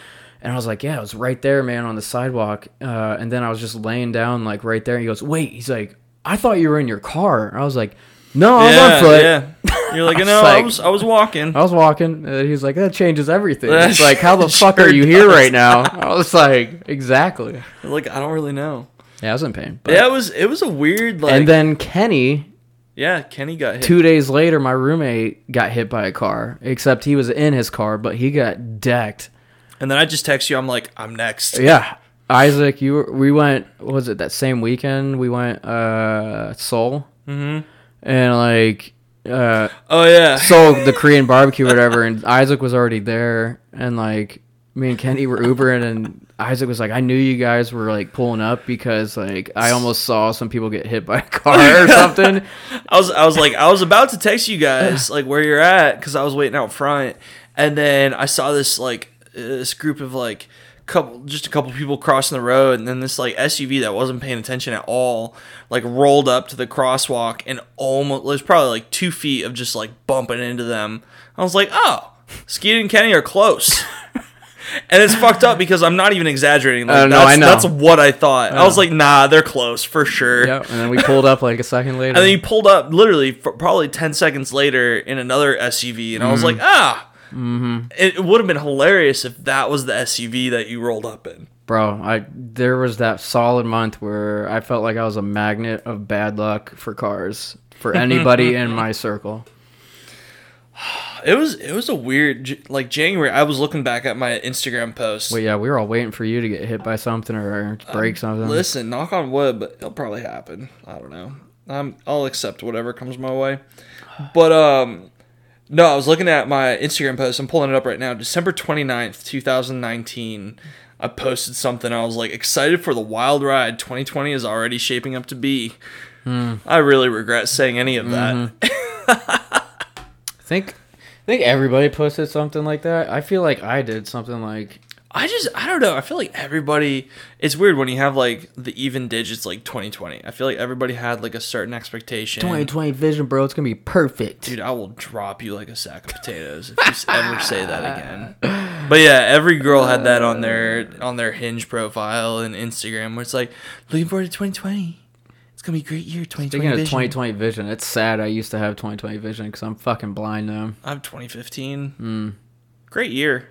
and I was like, yeah, it was right there, man, on the sidewalk, uh, and then I was just laying down like right there. And he goes, wait, he's like, I thought you were in your car. I was like, no, I was yeah, on foot. yeah. You're like, "No, I was I was walking." I was walking. And he's like, that changes everything. It's like, how the fuck sure are you here right now? I was like, exactly. like, I don't really know. Yeah, I was in pain. But yeah, it was it was a weird like. and then Kenny, yeah, Kenny got hit. two days later, my roommate got hit by a car. Except he was in his car, but he got decked. and then I just text you. I'm like, "I'm next." Yeah, Isaac, you were, we went. what Was it that same weekend? We went uh Seoul, Mm-hmm. and like uh Oh yeah. Seoul, the Korean barbecue, or whatever. And Isaac was already there, and like me and Kenny were Ubering, and Isaac was like, "I knew you guys were like pulling up because like I almost saw some people get hit by a car or something." I was I was like I was about to text you guys like where you're at because I was waiting out front, and then I saw this like this group of like couple just a couple people crossing the road, and then this like SUV that wasn't paying attention at all like rolled up to the crosswalk and almost was probably like two feet of just like bumping into them. I was like, oh, Skeet and Kenny are close. And it's fucked up because I'm not even exaggerating. Like, Oh, no, that's, I know. That's what I thought. I was uh-huh. like, nah, they're close for sure. Yep. And then we pulled up like a second later. And then you pulled up literally probably 10 seconds later in another SUV. And I was mm-hmm. like, ah. Mm-hmm. It, would have been hilarious if that was the SUV that you rolled up in. Bro, I there was that solid month where I felt like I was a magnet of bad luck for cars for anybody in my circle. It was it was a weird like January. I was looking back at my Instagram post. But yeah, we were all waiting for you to get hit by something or break something. Listen, knock on wood, but it'll probably happen. I don't know. I'm I'll accept whatever comes my way. But um no, I was looking at my Instagram post. I'm pulling it up right now. December 29th, 2019. I posted something. I was like excited for the wild ride 2020 is already shaping up to be. Hmm. I really regret saying any of that. Mm-hmm. I think I think everybody posted something like that. I feel like I did something like I just I don't know. I feel like everybody it's weird when you have like the even digits like 2020. I feel like everybody had like a certain expectation. 2020 vision, bro. It's gonna be perfect. Dude, I will drop you like a sack of potatoes if you ever say that again. But yeah, every girl had that on their on their Hinge profile and Instagram where it's like looking forward to 2020. It's gonna be a great year. 2020 Speaking of vision. 2020 vision, it's sad I used to have 2020 vision because I'm fucking blind now. I'm 2015. Mm. Great year.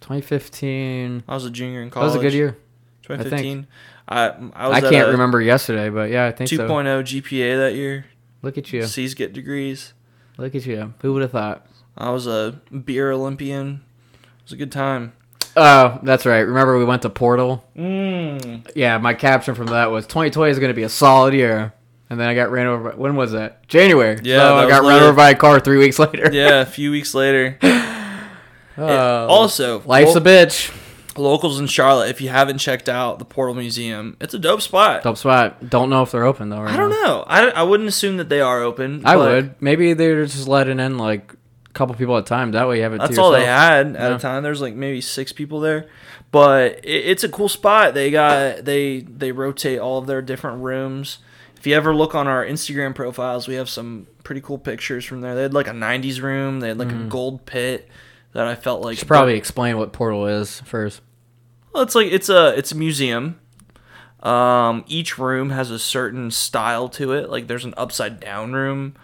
2015. I was a junior in college. That was a good year. 2015. I I, was I can't remember yesterday, but yeah, I think 2.0 so. GPA that year. Look at you. C's get degrees. Look at you. Who would have thought? I was a beer Olympian. It was a good time. Oh, that's right. Remember we went to Portal? Mm. Yeah, my caption from that was 2020 is going to be a solid year. And then I got ran over. By, when was that? January. Yeah, So I got run over by a car three weeks later. Yeah, a few weeks later. Oh, also, life's lo- a bitch. locals in Charlotte. If you haven't checked out the Portal Museum, it's a dope spot. Dope spot. Don't know if they're open though. Right I don't now. know. I, I wouldn't assume that they are open. I would. Maybe they're just letting in like a couple people at a time. That way you have it. That's all they had at Yeah. a time. There's like maybe six people there, but it, it's a cool spot. They got they they rotate all of their different rooms. If you ever look on our Instagram profiles, we have some pretty cool pictures from there. They had like a '90s room. They had like a mm-hmm. gold pit that I felt like. Should probably explain what Portal is first. Well, it's like it's a it's a museum. Um, each room has a certain style to it. Like there's an upside down room,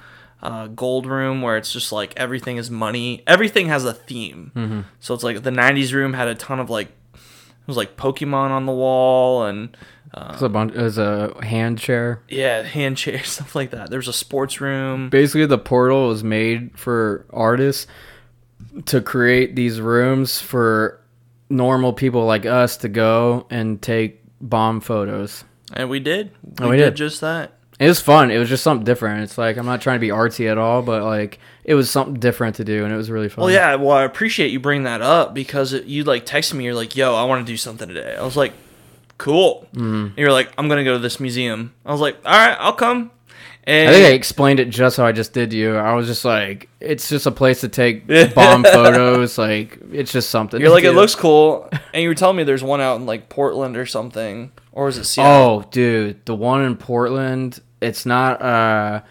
uh, gold room where it's just like everything is money. Everything has a theme. Mm-hmm. So it's like the '90s room had a ton of like it was like Pokemon on the wall and It's a bunch. It's a hand chair. yeah, hand chairs stuff like that. There's a sports room. Basically, the portal was made for artists to create these rooms for normal people like us to go and take bomb photos. And we did. We, we did. did. just that. It was fun. It was just something different. It's like I'm not trying to be artsy at all, but like it was something different to do, and it was really fun. Well, yeah. Well, I appreciate you bringing that up because it, you like texted me. You're like, "Yo, I want to do something today." I was like, "Cool." Mm-hmm. You're like, "I'm gonna go to this museum." I was like, "All right, I'll come." And I think I explained it just how I just did to you. I was just like, it's just a place to take bomb photos. Like it's just something. you're like, "It looks cool," and you were telling me there's one out in like Portland or something, or is it Seattle? Oh, dude, the one in Portland. It's not. uh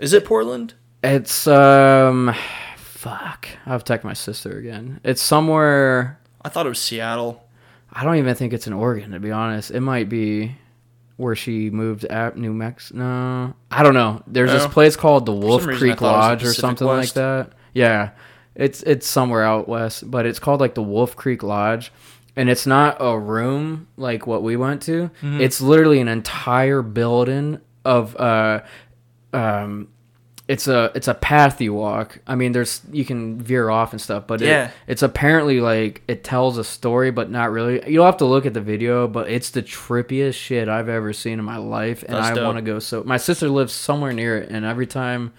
Is it Portland? It's um, fuck. I have to text my sister again. It's somewhere. I thought it was Seattle. I don't even think it's in Oregon to be honest. It might be where she moved at New Mexico. No, I don't know. There's this place called the Wolf some reason I Creek thought it was the Lodge or something West. like that. Yeah, it's it's somewhere out west, but it's called like the Wolf Creek Lodge. And it's not a room like what we went to. Mm-hmm. It's literally an entire building of uh um it's a it's a path you walk. I mean, there's you can veer off and stuff, but Yeah. it, it's apparently like it tells a story, but not really. You'll have to look at the video, but it's the trippiest shit I've ever seen in my life, and That's I want to go. So my sister lives somewhere near it, and every time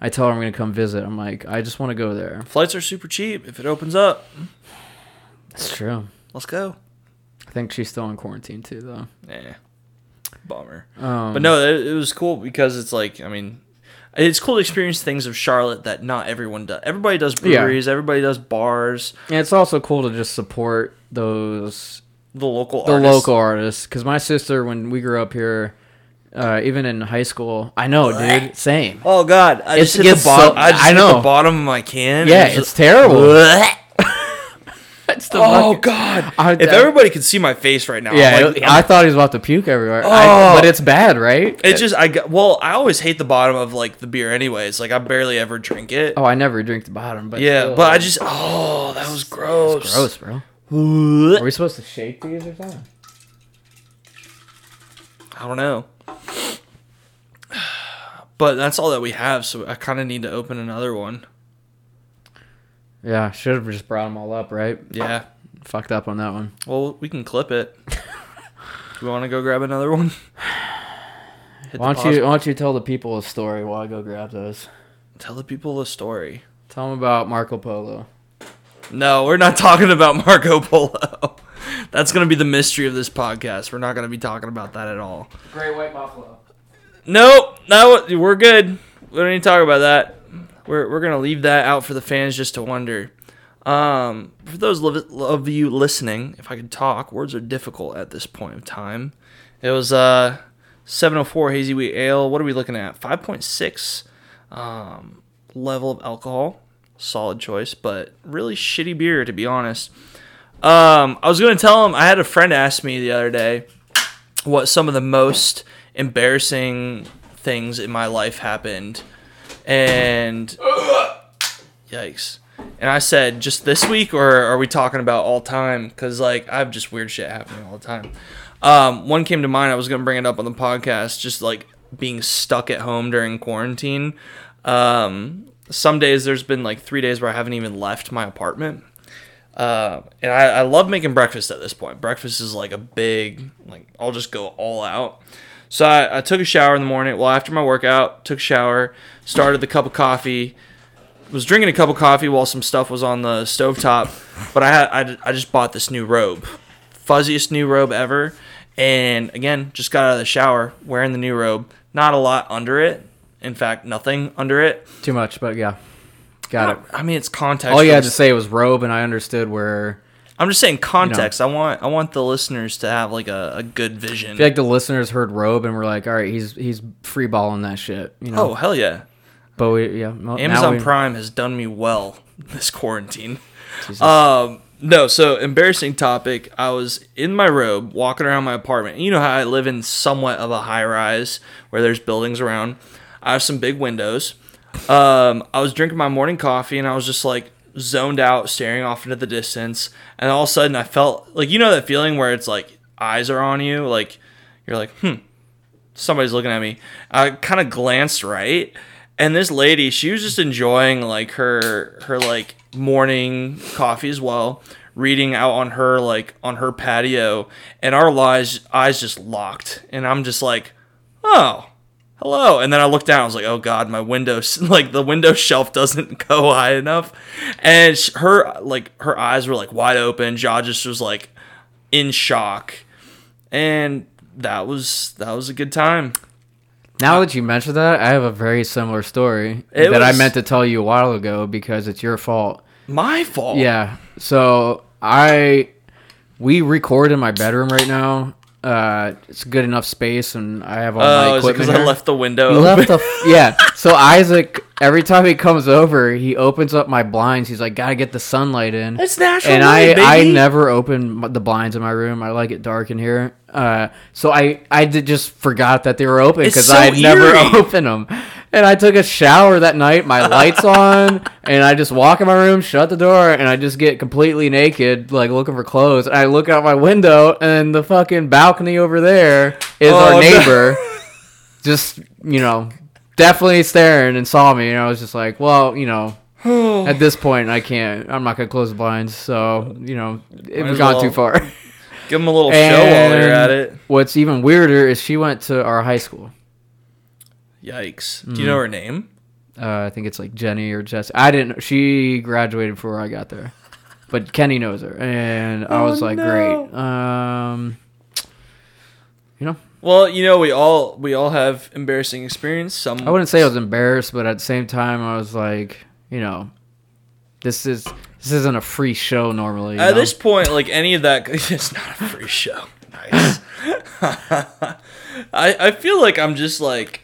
I tell her I'm gonna come visit, I'm like, I just want to go there. Flights are super cheap if it opens up. That's true. Let's go. I think she's still in quarantine too, though. Yeah. Bummer. Um, But no, it, it was cool because it's like, I mean, it's cool to experience things of Charlotte that not everyone does. Everybody does Yeah. breweries, everybody does bars, and it's also cool to just support those the local the artists. local artists. Because my sister, when we grew up here, uh, even in high school, I know, dude, same. Oh God! I It's- just hit the bottom. so- I just I hit know. the bottom of my can. Yeah, it's terrible. Blech. It's the Oh fucking- God! I- if I- everybody could see my face right now, Yeah, I'm like, it- I thought he was about to puke everywhere. I- Oh. but it's bad, right? It just I got well. I always hate the bottom of like the beer, anyways. Like I barely ever drink it. Oh, I never drink the bottom, but yeah, still, but I just oh that was gross. gross, bro. Are we supposed to shake these or something? I don't know. But that's all that we have, so I kind of need to open another one. Yeah, should have just brought them all up, right? Yeah. Fucked up on that one. Well, we can clip it. Do we want to go grab another one? Hit the Why don't pause- you Why don't you tell the people a story while I go grab those? tell the people the story? Tell them about Marco Polo. No, we're not talking about Marco Polo. That's gonna be the mystery of this podcast. We're not gonna be talking about that at all. Great White Buffalo. Nope, no, we're good. We don't need to talk about that. We're, we're gonna leave that out for the fans just to wonder. Um, for those of you listening, if I could talk, words are difficult at this point of time. It was uh 704 hazy wheat ale. What are we looking at? 5.6 um, level of alcohol. Solid choice, but really shitty beer to be honest. Um, I was gonna tell him. I had a friend ask me the other day what some of the most embarrassing things in my life happened, and yikes. And I said, just this week, or are we talking about all time? Because like I have just weird shit happening all the time. Um, one came to mind. I was gonna bring it up on the podcast. Just like being stuck at home during quarantine. Um, some days there's been like three days where I haven't even left my apartment. Uh, and I, I love making breakfast at this point. Breakfast is like a big, like, I'll just go all out. So I, I took a shower in the morning. Well, after my workout, took a shower, started the cup of coffee, was drinking a cup of coffee while some stuff was on the stovetop. But I had, I, I just bought this new robe, fuzziest new robe ever. And again, just got out of the shower, wearing the new robe. Not a lot under it. In fact, nothing under it. Too much, but yeah, got it. I mean, it's context. All you had to say was robe, and I understood where. I'm just saying context. I want I want the listeners to have like a, a good vision. I feel like the listeners heard robe and were like, "All right, he's he's free balling that shit," you know. oh hell yeah! but we yeah. well, Amazon we- Prime has done me well this quarantine. Um, no, so embarrassing topic. I was in my robe walking around my apartment. You know how I live in somewhat of a high rise where there's buildings around. I have some big windows. Um, I was drinking my morning coffee and I was just like zoned out, staring off into the distance. And all of a sudden, I felt like you know that feeling where it's like eyes are on you, like you're like, hmm, somebody's looking at me. I kind of glanced right, and this lady, she was just enjoying like her her like morning coffee as well, reading out on her like on her patio, and our eyes eyes just locked, and I'm just like, oh. Hello, and then I looked down. I was like, "Oh God, my window, like the window shelf doesn't go high enough," and sh- her, like, her eyes were like wide open. Jaw just was like in shock, and that was that was a good time. Now that you mentioned that, I have a very similar story It that I meant to tell you a while ago because it's your fault. My fault. Yeah. So I we record in my bedroom right now. Uh, it's good enough space, and I have all Oh, my equipment. because I left the window? You open? left the f- yeah. So Isaac, every time he comes over, he opens up my blinds. He's like, "Gotta get the sunlight in." It's natural and light, I, I never open the blinds in my room. I like it dark in here. Uh, so I, I did just forgot that they were open because so I never opened them. And I took a shower that night. My lights on, and I just walk in my room, shut the door, and I just get completely naked, like looking for clothes. And I look out my window, and the fucking balcony over there is Oh, our no. neighbor. just you know, definitely staring and saw me, and I was just like, well, you know. At this point, I can't. I'm not gonna close the blinds, so you know it Might was gone well. too far. Give them a little show while you're at it. What's even weirder is she went to our high school. Yikes! Do Mm. you know her name? Uh, I think it's like Jenny or Jess. I didn't. Know she graduated before I got there, but Kenny knows her, and I Oh, was like, no. great. Um, you know, Well, you know we all we all have embarrassing experience. Some I wouldn't say I was embarrassed, but at the same time, I was like, you know, this is this isn't a free show normally. you At know? this point, like any of that, it's not a free show. Nice. I I feel like I'm just like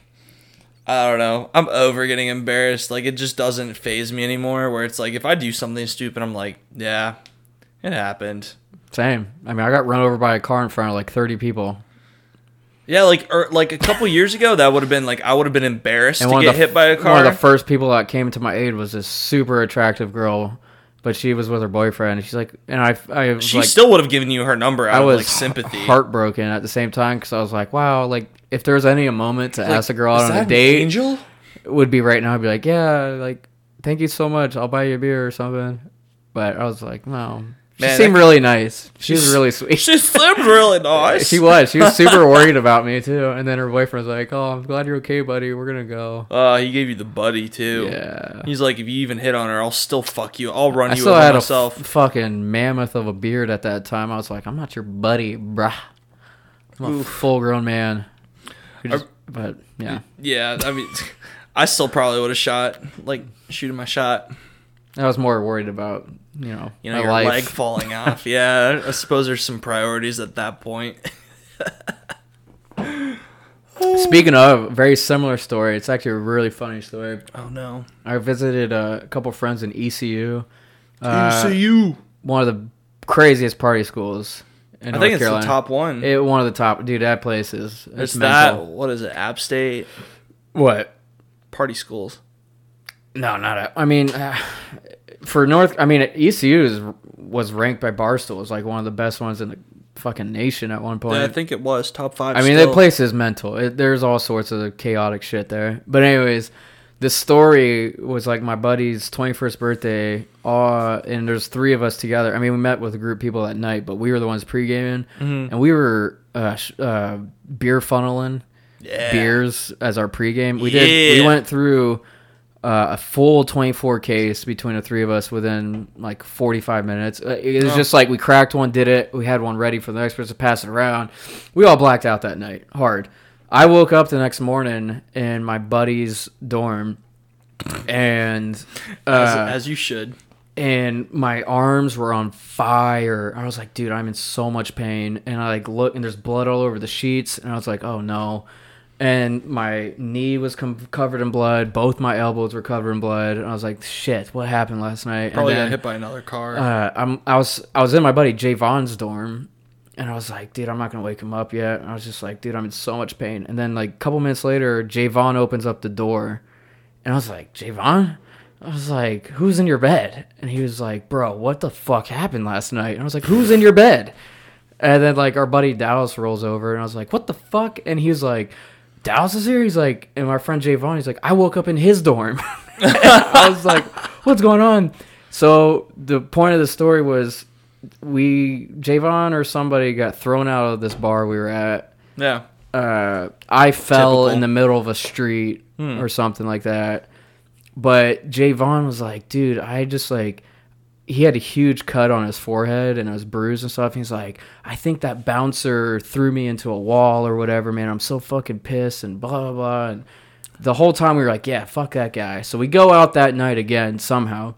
I don't know. I'm over getting embarrassed. Like it just doesn't phase me anymore. Where it's like if I do something stupid, I'm like, yeah, It happened. Same. I mean, I got run over by a car in front of like 30 people. Yeah, like or, like a couple years ago, that would have been like I would have been embarrassed to get the, hit by a car. One of the first people that came to my aid was this super attractive girl, but she was with her boyfriend. She's like, and I, I she like, still would have given you her number out I of was like sympathy. heartbroken at the same time because I was like, wow, like if there was any a moment to ask a girl out on a date, Angel? would be right now. I'd be like, yeah, like thank you so much. I'll buy you a beer or something. But I was like, no. She Man, seemed really nice. She was really sweet. She seemed really nice. She was. She was super worried about me too. And then her boyfriend was like, "Oh, I'm glad you're okay, buddy. We're gonna go." Uh, he gave you the buddy too. Yeah. He's like, if you even hit on her, I'll still fuck you. I'll run I you still over had a myself. f- fucking mammoth of a beard at that time. I was like, "I'm not your buddy, bruh. I'm a full grown man." Just- but yeah, yeah, I mean, I still probably would have shot, like shooting my shot. I was more worried about you know, You know, my your life. leg falling off. Yeah, I suppose there's some priorities at that point. Speaking of, very similar story. It's actually a really funny story. Oh no. I visited a couple friends in ECU. Uh, you. one of the craziest party schools I North think it's Carolina. the top one. It, one of the top, dude. That place is it's, it's that. mental. What is it? App State What? party schools. No, not. A, I mean, uh, for North, I mean, ECU is, was ranked by Barstool as like one of the best ones in the fucking nation at one point. Yeah, I think it was top five. I mean, still. that place is mental. It, there's all sorts of chaotic shit there. But anyways, the story was like my buddy's 21st birthday. Uh, and there's three of us together. I mean, we met with a group of people that night, but we were the ones pre-gaming, Mm-hmm. and we were uh, sh- uh, beer funneling Yeah. beers as our pregame. We did. We went through uh, a full 24 case between the three of us within like 45 minutes. Uh, It was Oh. just like we cracked one, did it. We had one ready for the next person to pass it around. We all blacked out that night hard. I woke up the next morning in my buddy's dorm, and as, uh, as you should. and my arms were on fire. I was like, dude, I'm in so much pain. And I like look, and there's blood all over the sheets. And I was like, oh no. And my knee was com- covered in blood. Both my elbows were covered in blood. And I was like, shit, what happened last night? Probably and got hit by another car. uh, I'm, I was, I was in my buddy Javon's dorm. And I was like, dude, I'm not gonna wake him up yet. And I was just like, dude, I'm in so much pain. And then like a couple minutes later, Javon opens up the door, and I was like, Javon? I was like, who's in your bed? And he was like, bro, what the fuck happened last night? And I was like, who's in your bed? And then like our buddy Dallas rolls over, and I was like, what the fuck? And he was like, Dallas is here. He's like, and my friend Javon, he's like, I woke up in his dorm. I was like, what's going on? So the point of the story was we Javon or somebody got thrown out of this bar we were at. yeah. Uh, I fell Typical. in the middle of a street or something like that. But Javon was like, dude, I just like he had a huge cut on his forehead and it was bruised and stuff. He's like, I think that bouncer threw me into a wall or whatever, man. I'm so fucking pissed and blah blah blah. And the whole time we were like, yeah, fuck that guy. So we go out that night again somehow.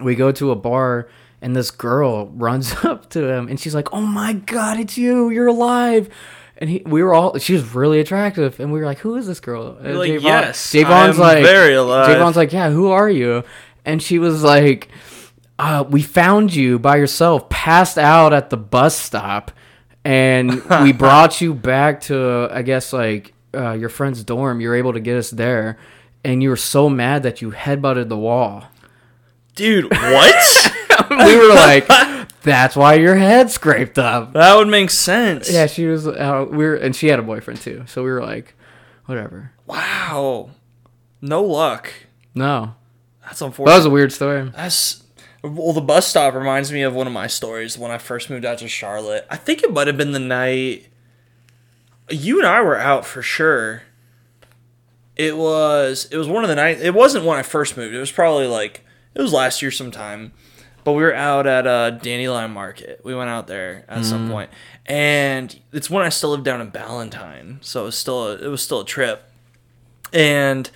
We go to a bar and this girl runs up to him and she's like, "Oh my god, it's you! You're alive!" And he, we were all, she was really attractive, and we were like, "Who is this girl?" And like, Javon- "Yes, Javon's like, very alive." Javon's like, "Yeah, who are you?" And she was like, uh, "We found you by yourself, passed out at the bus stop, and we brought you back to, I guess, like uh, your friend's dorm. You're able to get us there." And you were so mad that you headbutted the wall. Dude, what? we were like, "That's why your head scraped up." that would make sense. Yeah, she was. Uh, we were, and she had a boyfriend too. So we were like, "Whatever." Wow. No luck. No, That's unfortunate. that was a weird story. That's well. The bus stop reminds me of one of my stories when I first moved out to Charlotte. I think it might have been the night you and I were out for sure. It was it was one of the nights. It wasn't when I first moved. It was probably like it was last year sometime. But we were out at uh, Dandelion Market. We went out there at some point, and it's when I still lived down in Ballantyne, so it was still a, it was still a trip. And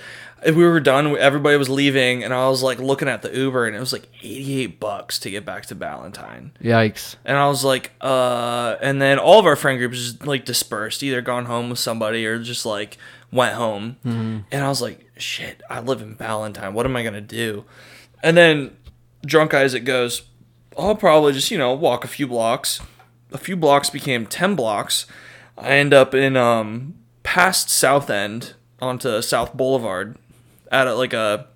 we were done. Everybody was leaving, and I was like looking at the Uber, and it was like eighty eight bucks to get back to Ballantyne. Yikes! And I was like, uh, and then all of our friend groups just like dispersed, either gone home with somebody or just like went home. And I was like, shit, I live in Ballantyne. What am I gonna do? And then drunk Isaac goes, I'll probably just you know walk a few blocks. A few blocks became ten blocks. I end up in um past South End onto South Boulevard at a, like a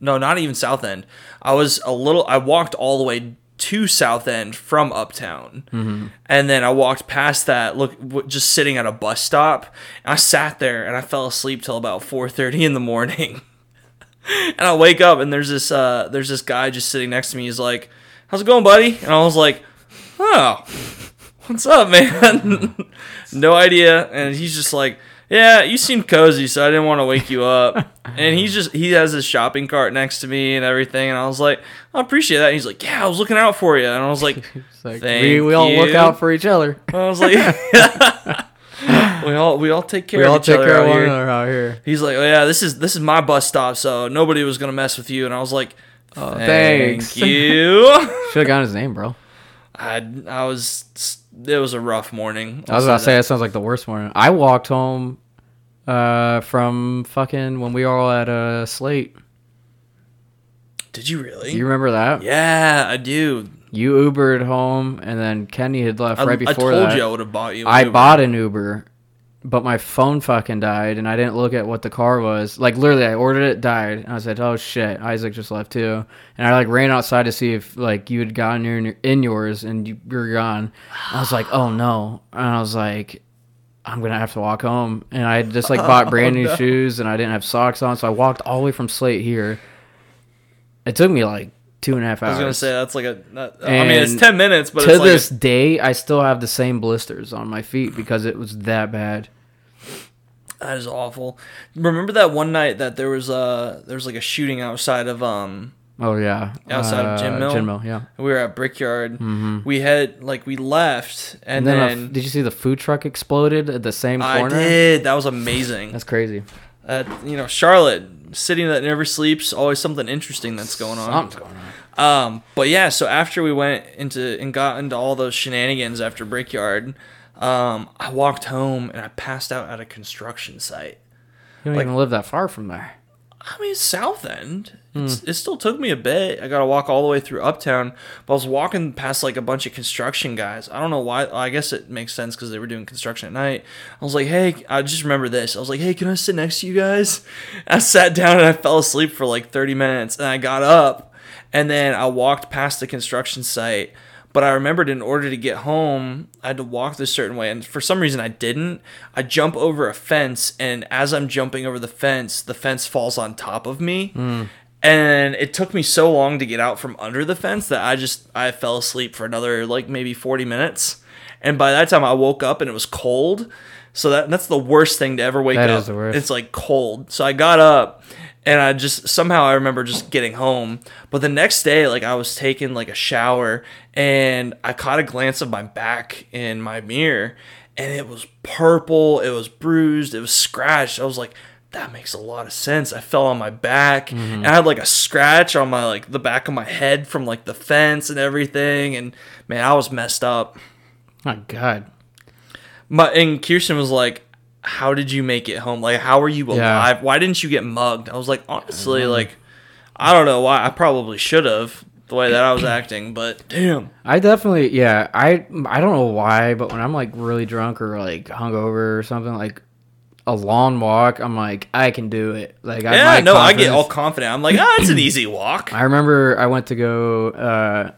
no, not even South End. I was a little. I walked all the way to South End from Uptown, and then I walked past that. Look, just sitting at a bus stop. I sat there and I fell asleep till about four thirty in the morning. and I wake up and there's this uh, there's this guy just sitting next to me. He's like, "How's it going, buddy?" And I was like, "Oh, what's up, man?" no idea. And he's just like, "Yeah, you seem cozy, so I didn't want to wake you up." and he's just he has his shopping cart next to me and everything. And I was like, "I appreciate that." And he's like, "Yeah, I was looking out for you." And I was like, like Thank we, we all look out for each other. I was like, we all we all take care We of all each take other care out of one here. another out here. He's like, "Oh yeah, this is this is my bus stop, so nobody was gonna mess with you." And I was like, Oh, "Thank you." Should have gotten his name, bro. I I was it was a rough morning. I was I'll about to say that sounds like the worst morning. I walked home uh, from fucking when we were all at uh, Slate. Did you really? Do you remember that? yeah, I do. You Ubered home, and then Kenny had left I, right before that. I told that. you I would have bought you. an I Uber. bought an Uber, but my phone fucking died, and I didn't look at what the car was. Like literally, I ordered it, died, and I said, "Oh shit!" Isaac just left too, and I like ran outside to see if like you had gotten in, in yours, and you were gone. I was like, "Oh no!" And I was like, "I'm gonna have to walk home," and I just like bought oh, brand new no. shoes, and I didn't have socks on, so I walked all the way from Slate here. It took me like two and a half hours. I was gonna say that's like a. That, I mean, it's ten minutes, but to it's like this a, day, I still have the same blisters on my feet because it was that bad. that is awful. Remember that one night that there was uh there was like a shooting outside of um Oh yeah, Outside of Gin Uh, Mill? Gin Mill, yeah. we were at Brickyard. We had like we left and, And then, then, a f- did you see the food truck exploded at the same corner? I did. That was amazing. That's crazy. Uh, you know, Charlotte, city that never sleeps, always something interesting that's going on. Something's going on. Um, but yeah, so after we went into and got into all those shenanigans after Brickyard, um, I walked home and I passed out at a construction site. You don't Like- even live that far from there. I mean, South End. It's, it still took me a bit. I got to walk all the way through Uptown, but I was walking past like a bunch of construction guys. I don't know why. I guess it makes sense because they were doing construction at night. I was like, hey, I just remember this. I was like, hey, can I sit next to you guys? I sat down and I fell asleep for like 30 minutes, and I got up, and then I walked past the construction site. But I remembered in order to get home, I had to walk this certain way. And for some reason, I didn't. I jump over a fence, and as I'm jumping over the fence, the fence falls on top of me. Hmm. And it took me so long to get out from under the fence that I just I fell asleep for another like maybe 40 minutes. And by that time, I woke up and it was cold. So that that's the worst thing to ever wake That up. is the worst. It's like cold. So I got up and I just somehow I remember just getting home. But the next day, like I was taking like a shower and I caught a glance of my back in my mirror and it was purple, it was bruised, it was scratched. I was like, that makes a lot of sense. I fell on my back and I had like a scratch on my like the back of my head from like the fence and everything and man, I was messed up. My God. My and Kirsten was like, "How did you make it home? Like, how are you Yeah. alive? Why didn't you get mugged?" I was like, honestly, like, I don't know why. I probably should have the way that I was acting, but damn, I definitely, yeah. I I don't know why, but when I'm like really drunk or like hungover or something, like a long walk, I'm like, I can do it. Like, I, yeah, my no, I get all confident. I'm like, ah, it's an easy walk. I remember I went to go. Uh,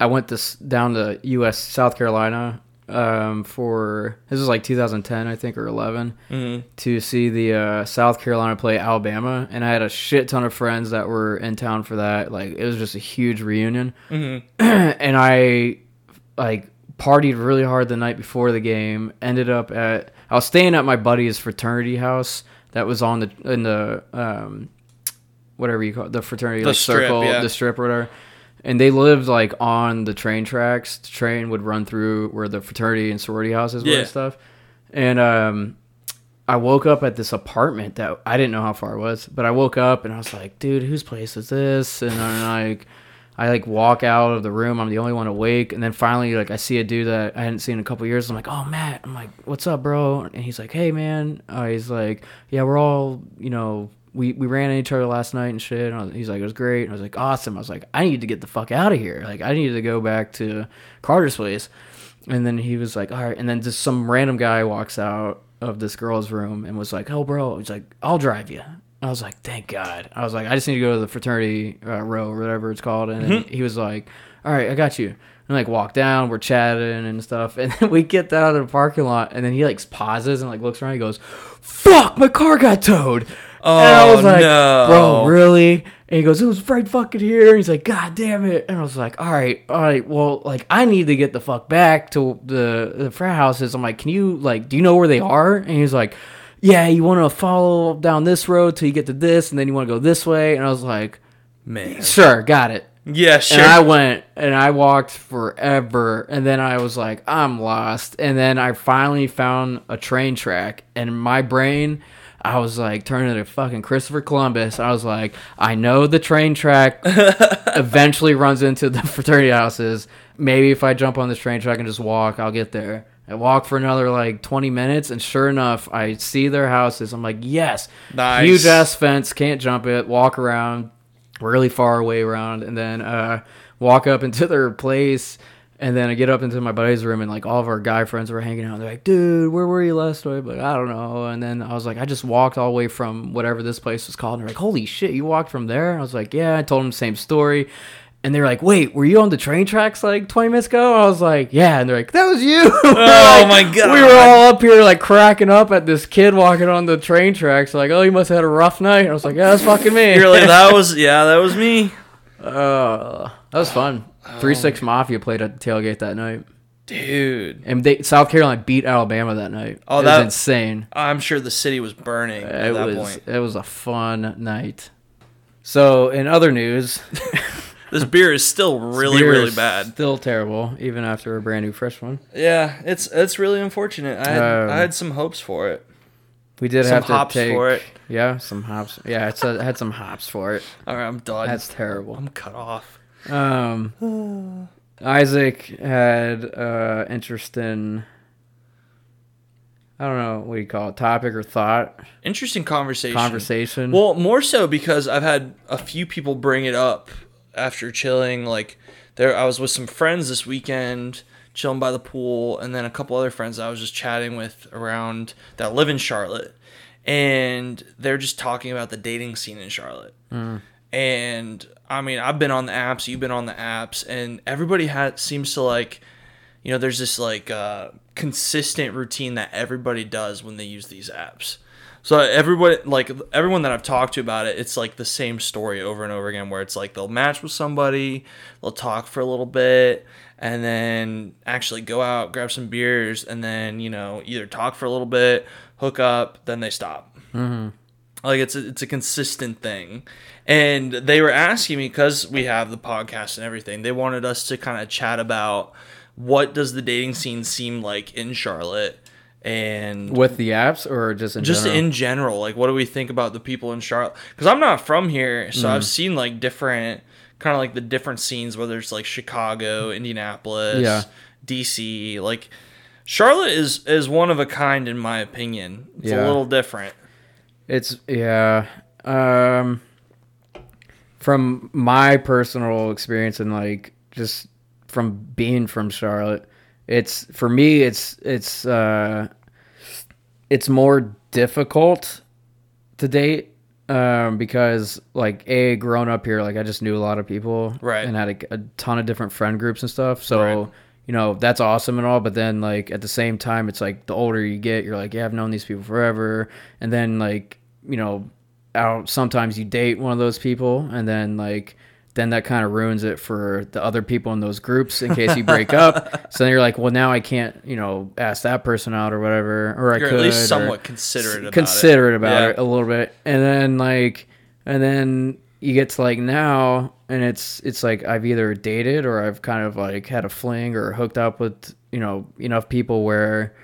I went this down to U.S. South Carolina um, for this was like 2010, I think, or 11, Mm-hmm. to see the uh, South Carolina play Alabama, and I had a shit ton of friends that were in town for that. Like it was just a huge reunion, Mm-hmm. and I like partied really hard the night before the game. Ended up at I was staying at my buddy's fraternity house that was on the in the um, whatever you call it, the fraternity The like strip, circle, yeah. the strip or whatever. And they lived like on the train tracks. The train would run through where the fraternity and sorority houses were Yeah. and stuff. And um, I woke up at this apartment that I didn't know how far it was, but I woke up and I was like, dude, whose place is this? And I'm like, I like walk out of the room. I'm the only one awake. And then finally, like, I see a dude that I hadn't seen in a couple years. I'm like, oh, Matt. I'm like, what's up, bro? And he's like, hey, man. Uh, he's like, yeah, we're all, you know, we we ran into each other last night and shit. And was- he's like, it was great. And I was like, awesome. I was like, I need to get the fuck out of here. Like, I need to go back to Carter's place. And then he was like, all right. And then just some random guy walks out of this girl's room and was like, oh, bro. He's like, I'll drive you. I was like, thank God. I was like, I just need to go to the fraternity uh, row or whatever it's called. And then he was like, all right, I got you. And like walk down, we're chatting and stuff, and then we get out of the parking lot, and then he like pauses and like looks around. He goes, "Fuck, my car got towed." And I Oh, was like, no. "Bro, really?" And he goes, "It was right fucking here." And he's like, "God damn it!" And I was like, "All right, all right. Well, like I need to get the fuck back to the the frat houses." I'm like, "Can you like, do you know where they are?" And he's like, "Yeah, you want to follow down this road till you get to this, and then you want to go this way." And I was like, Man. "Sure, got it." Yeah, sure. And I went and I walked forever. And then I was like, I'm lost. And then I finally found a train track. And my brain, I was like turning to fucking Christopher Columbus. I was like, I know the train track eventually runs into the fraternity houses. Maybe if I jump on this train track and just walk, I'll get there. I walk for another like 20 minutes, and sure enough, I see their houses. I'm like, yes, Nice. huge ass fence, can't jump it. Walk around, really far away around, and then uh, walk up into their place. And then I get up into my buddy's room, and like all of our guy friends were hanging out. They're like, "Dude, where were you last night?" But I don't know. And then I was like, "I just walked all the way from whatever this place was called." And they're like, "Holy shit, you walked from there?" I was like, "Yeah." I told them the same story, and they're like, "Wait, were you on the train tracks like 20 minutes ago?" I was like, "Yeah." And they're like, "That was you." Oh my God. We were all up here like cracking up at this kid walking on the train tracks. Like, "Oh, you must have had a rough night." I was like, "Yeah, that's fucking me." You're like, that was, yeah, that was me. Uh, that was fun. Three Six Mafia played at the tailgate that night, Dude. and they, South Carolina beat Alabama that night. Oh, it that- was insane. I'm sure the city was burning at It that was point. it was a fun night. So, in other news, This beer is still really, beer really is bad. Still terrible, even after a brand new fresh one. Yeah, it's it's really unfortunate. I had, Um, I had some hopes for it. We did Some have to hops take for it. Yeah, some hops. Yeah, it's a, had some hops for it. All right, I'm done. That's terrible. I'm cut off. Um, Isaac had uh, interest in. I don't know what do you call it, topic or thought, Interesting conversation. conversation. Well, more so because I've had a few people bring it up after chilling. Like there, I was with some friends this weekend, chilling by the pool, and then a couple other friends I was just chatting with around that live in Charlotte, and they're just talking about the dating scene in Charlotte. And I mean, I've been on the apps, you've been on the apps, and everybody has seems to like, you know, there's this like uh, consistent routine that everybody does when they use these apps. So everybody, like everyone that I've talked to about it, it's like the same story over and over again, where it's like they'll match with somebody, they'll talk for a little bit, and then actually go out, grab some beers, and then you know either talk for a little bit, hook up, then they stop. Like it's a, it's a consistent thing. And they were asking me because we have the podcast and everything. They wanted us to kind of chat about what does the dating scene seem like in Charlotte and with the apps or just in just general? in general. Like what do we think about the people in Charlotte? Because I'm not from here, so Mm. I've seen like different kind of like the different scenes whether it's like Chicago, Indianapolis, Yeah. DC, like Charlotte is is one of a kind in my opinion. It's Yeah. a little different. It's yeah. Um from my personal experience and like just from being from Charlotte, it's for me it's it's uh it's more difficult to date um because like a growing up here like I just knew a lot of people Right. and had a, a ton of different friend groups and stuff. So Right. you know that's awesome and all but then like at the same time it's like the older you get you're like yeah i've known these people forever and then like you know out sometimes you date one of those people and then like then that kind of ruins it for the other people in those groups in case you break up so then you're like well now i can't you know ask that person out or whatever or i You're could at least somewhat considerate about considerate it. about Yeah. it a little bit and then like and then you get to like now and it's it's like i've either dated or i've kind of like had a fling or hooked up with you know enough people where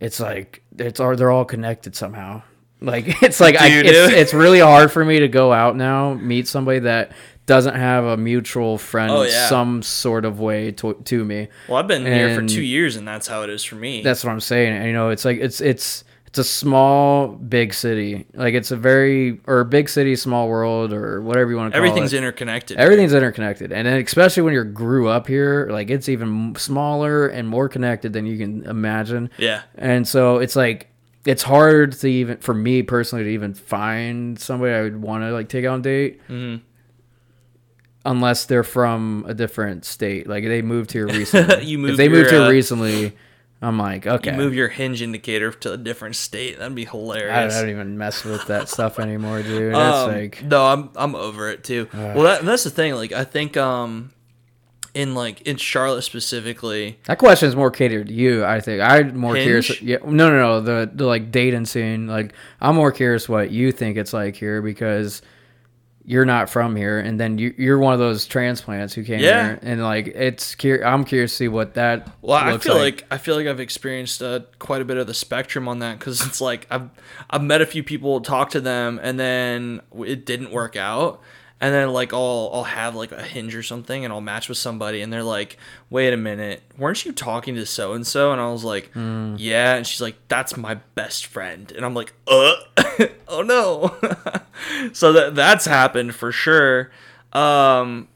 it's like it's all they're all connected somehow like it's like I, it's, it's really hard for me to go out now meet somebody that doesn't have a mutual friend Oh, yeah. some sort of way to, to me Well, I've been here for two years, and that's how it is for me. that's what I'm saying. And, you know, it's like it's it's it's a small big city. Like it's a very or big city, small world, or whatever you want to call Everything's it. Everything's interconnected. Everything's interconnected, and then especially when you grew up here, like it's even smaller and more connected than you can imagine. Yeah. And so it's like it's hard to even for me personally to even find somebody I would want to like take on a date. Mm-hmm. Unless they're from a different state, like they moved here recently. You if moved they moved here uh, recently, I'm like, okay, You move your hinge indicator to a different state. That'd be hilarious. I don't even mess with that stuff anymore, dude. That's Um, like, no, I'm I'm over it too. well, that, that's the thing. Like, I think um, in like in Charlotte specifically, That question is more catered to you. I think I'm more Hinge? curious. Yeah, no, no, no. The the like dating scene. Like I'm more curious what you think it's like here because you're not from here, and then you you're one of those transplants who came Yeah. here, and like it's cur- I'm curious to see what that. well, I feel like. I feel like I've experienced uh, quite a bit of the spectrum on that because it's like I've I've met a few people, talked to them, and then it didn't work out. And then like I'll I'll have like a hinge or something, and I'll match with somebody, and they're like, "Wait a minute, weren't you talking to so and so?" And I was like, "Yeah," and she's like, "That's my best friend," and I'm like, "Uh, oh no." so that that's happened for sure. Um,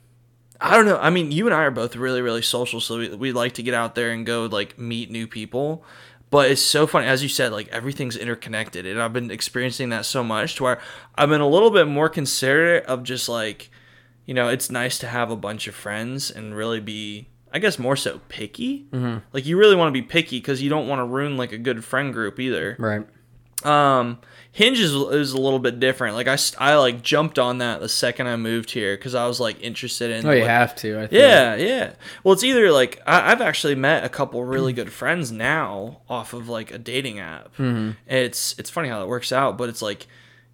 I don't know. I mean, you and I are both really, really social, so we, we like to get out there and go like meet new people. But it's so funny, as you said, like everything's interconnected, and I've been experiencing that so much to where I've been a little bit more considerate of just like, you know, it's nice to have a bunch of friends and really be, I guess, more so picky. Mm-hmm. Like you really want to be picky because you don't want to ruin like a good friend group either. right. Um, Hinge is, is a little bit different. Like I, I like jumped on that the second I moved here because I was like interested in. Oh, you what- have to. I think. yeah, yeah. Well, it's either like I, I've actually met a couple really good friends now off of like a dating app. Mm-hmm. It's it's funny how that works out, but it's like,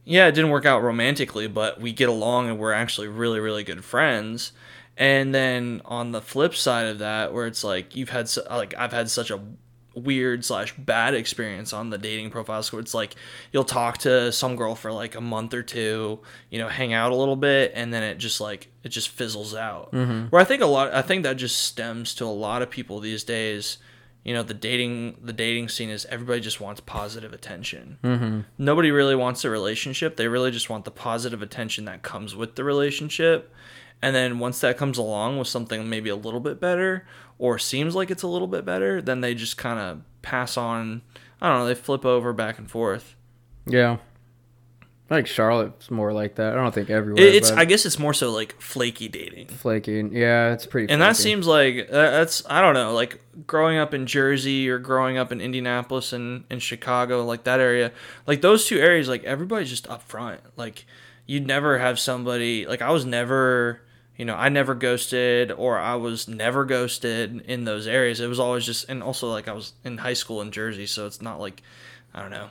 yeah, it didn't work out romantically, but we get along and we're actually really really good friends. And then on the flip side of that, where it's like you've had so, like I've had such a weird slash bad experience on the dating profile. Where it's like you'll talk to some girl for like a month or two you know hang out a little bit and then it just like it just fizzles out. Where i think a lot i think that just stems to a lot of people these days you know the dating the dating scene is everybody just wants positive attention. Mm-hmm. nobody really wants a relationship. They really just want the positive attention that comes with the relationship. And then once that comes along with something maybe a little bit better or seems like it's a little bit better, then they just kind of pass on. I don't know, they flip over back and forth. Yeah. I think Charlotte's more like that. I don't think everywhere. It's I guess it's more so like flaky dating. flaky. Yeah, it's pretty. And that seems like uh, that's I don't know, like growing up in Jersey or growing up in Indianapolis and in Chicago, like that area, like those two areas, like everybody's just upfront. Like you'd never have somebody like I was never, you know, I never ghosted or I was never ghosted in those areas. It was always just and also like I was in high school in Jersey, so it's not like I don't know.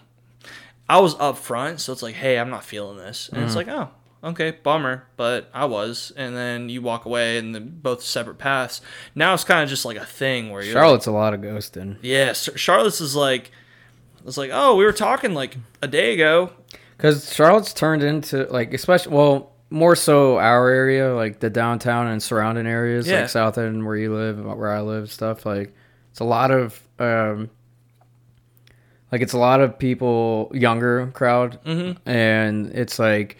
I was upfront, so it's like, hey, I'm not feeling this, and it's mm-hmm. like, oh, okay, bummer, but I was, and then you walk away, and then both separate paths. Now it's kind of just like a thing where you're, like, Charlotte's a lot of ghosting. yeah, Charlotte's is like, it's like, oh, we were talking like a day ago. Because Charlotte's turned into like, especially well, more so our area, like the downtown and surrounding areas, Yeah. like South End, where you live, where I live, stuff like it's a lot of um, like it's a lot of people younger crowd, Mm-hmm. and it's like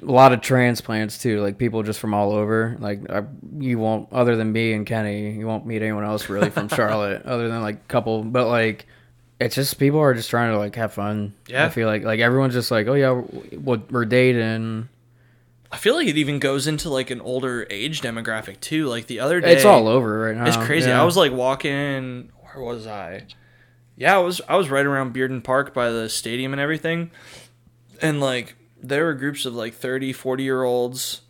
a lot of transplants too, like people just from all over. Like I, you won't, other than me and Kenny, you won't meet anyone else really from Charlotte, other than like a couple. But like, it's just people are just trying to like have fun. Yeah. I feel like like everyone's just like, oh yeah, we're, we're dating. I feel like it even goes into like an older age demographic too. Like the other day, It's all over right now. It's crazy. Yeah. I was like walking. Where was I? Yeah, I was. I was right around Bearden Park by the stadium and everything, and like there were groups of like 30, 40 year olds,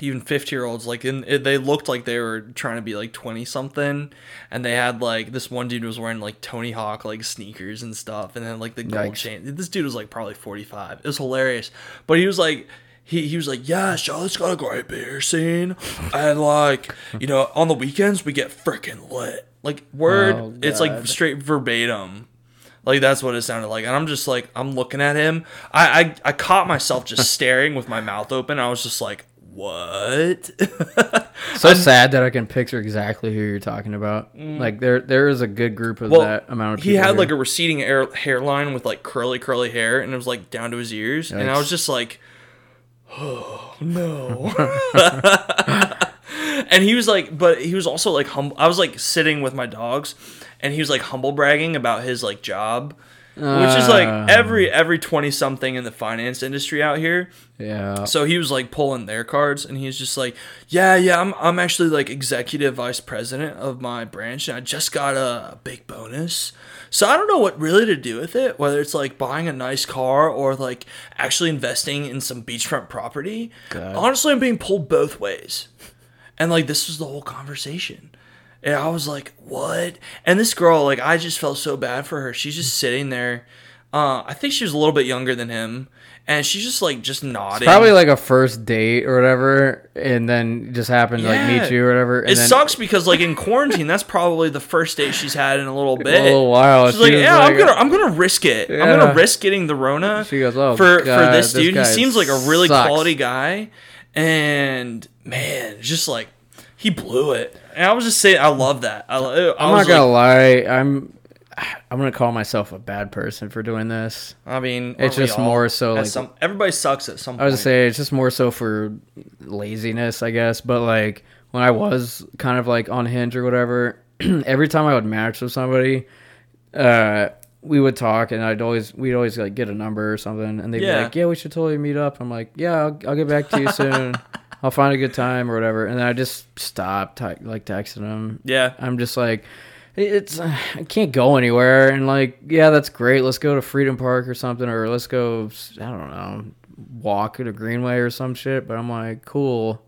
even fifty year olds. Like, in, it, they looked like they were trying to be like twenty something, and they had like this one dude was wearing like Tony Hawk like sneakers and stuff, and then like the gold Yikes. chain. This dude was like probably forty five. It was hilarious, but he was like he, he was like, yeah, Charlotte's got a great beer scene, and like, you know, on the weekends we get freaking lit. Like word, Oh, it's like straight verbatim. Like that's what it sounded like, and I'm just like, I'm looking at him. I I, I caught myself just staring with my mouth open. I was just like, what? So sad that I can picture exactly who you're talking about. Like there, there is a good group of Mm. Well, that amount of people. he had here. like a receding air, hairline with like curly, curly hair, and it was like down to his ears. And I was just like, oh no. and he was like, but he was also like humble. I was like sitting with my dogs, and he was like humble bragging about his like job. Which is like Ah. every every twenty something in the finance industry out here. Yeah. So he was like pulling their cards, and he's just like, "Yeah, yeah, I'm I'm actually like executive vice president of my branch, and I just got a, big bonus. So I don't know what really to do with it, whether it's like buying a nice car or like actually investing in some beachfront property. God. Honestly, I'm being pulled both ways, and like this was the whole conversation." And I was like, "What?" And this girl, like, I just felt so bad for her. She's just sitting there. Uh, I think she was a little bit younger than him, and she's just like just nodding. Probably like a first date or whatever, and then just happened to like meet you or whatever. And it then sucks because like in quarantine, that's probably the first date she's had in a little bit. A little while. She's She like, yeah, I'm gonna, uh, I'm gonna risk it. I'm gonna risk getting the Rona. She goes, "Oh, for God, for this this dude. He seems like a really sucks." quality guy, and man, just like he blew it. And I was just saying, I love that. I, was not gonna like, lie. I'm. I'm gonna call myself a bad person for doing this. I mean, It's just all? more so, like- some, everybody sucks at some. I was say it's just more so for laziness, I guess. But like when I was kind of like on Hinge or whatever, every time I would match with somebody, uh, we would talk, and I'd always we'd always like get a number or something, and they'd Yeah. be like, "Yeah, we should totally meet up." I'm like, "Yeah, I'll, I'll get back to you soon. I'll find a good time or whatever," and then I just stopped ty- like texting them. yeah, I'm just like, it's I can't go anywhere, and like, yeah, that's great. Let's go to Freedom Park or something, or let's go, I don't know, walk at a Greenway or some shit. But I'm like, cool,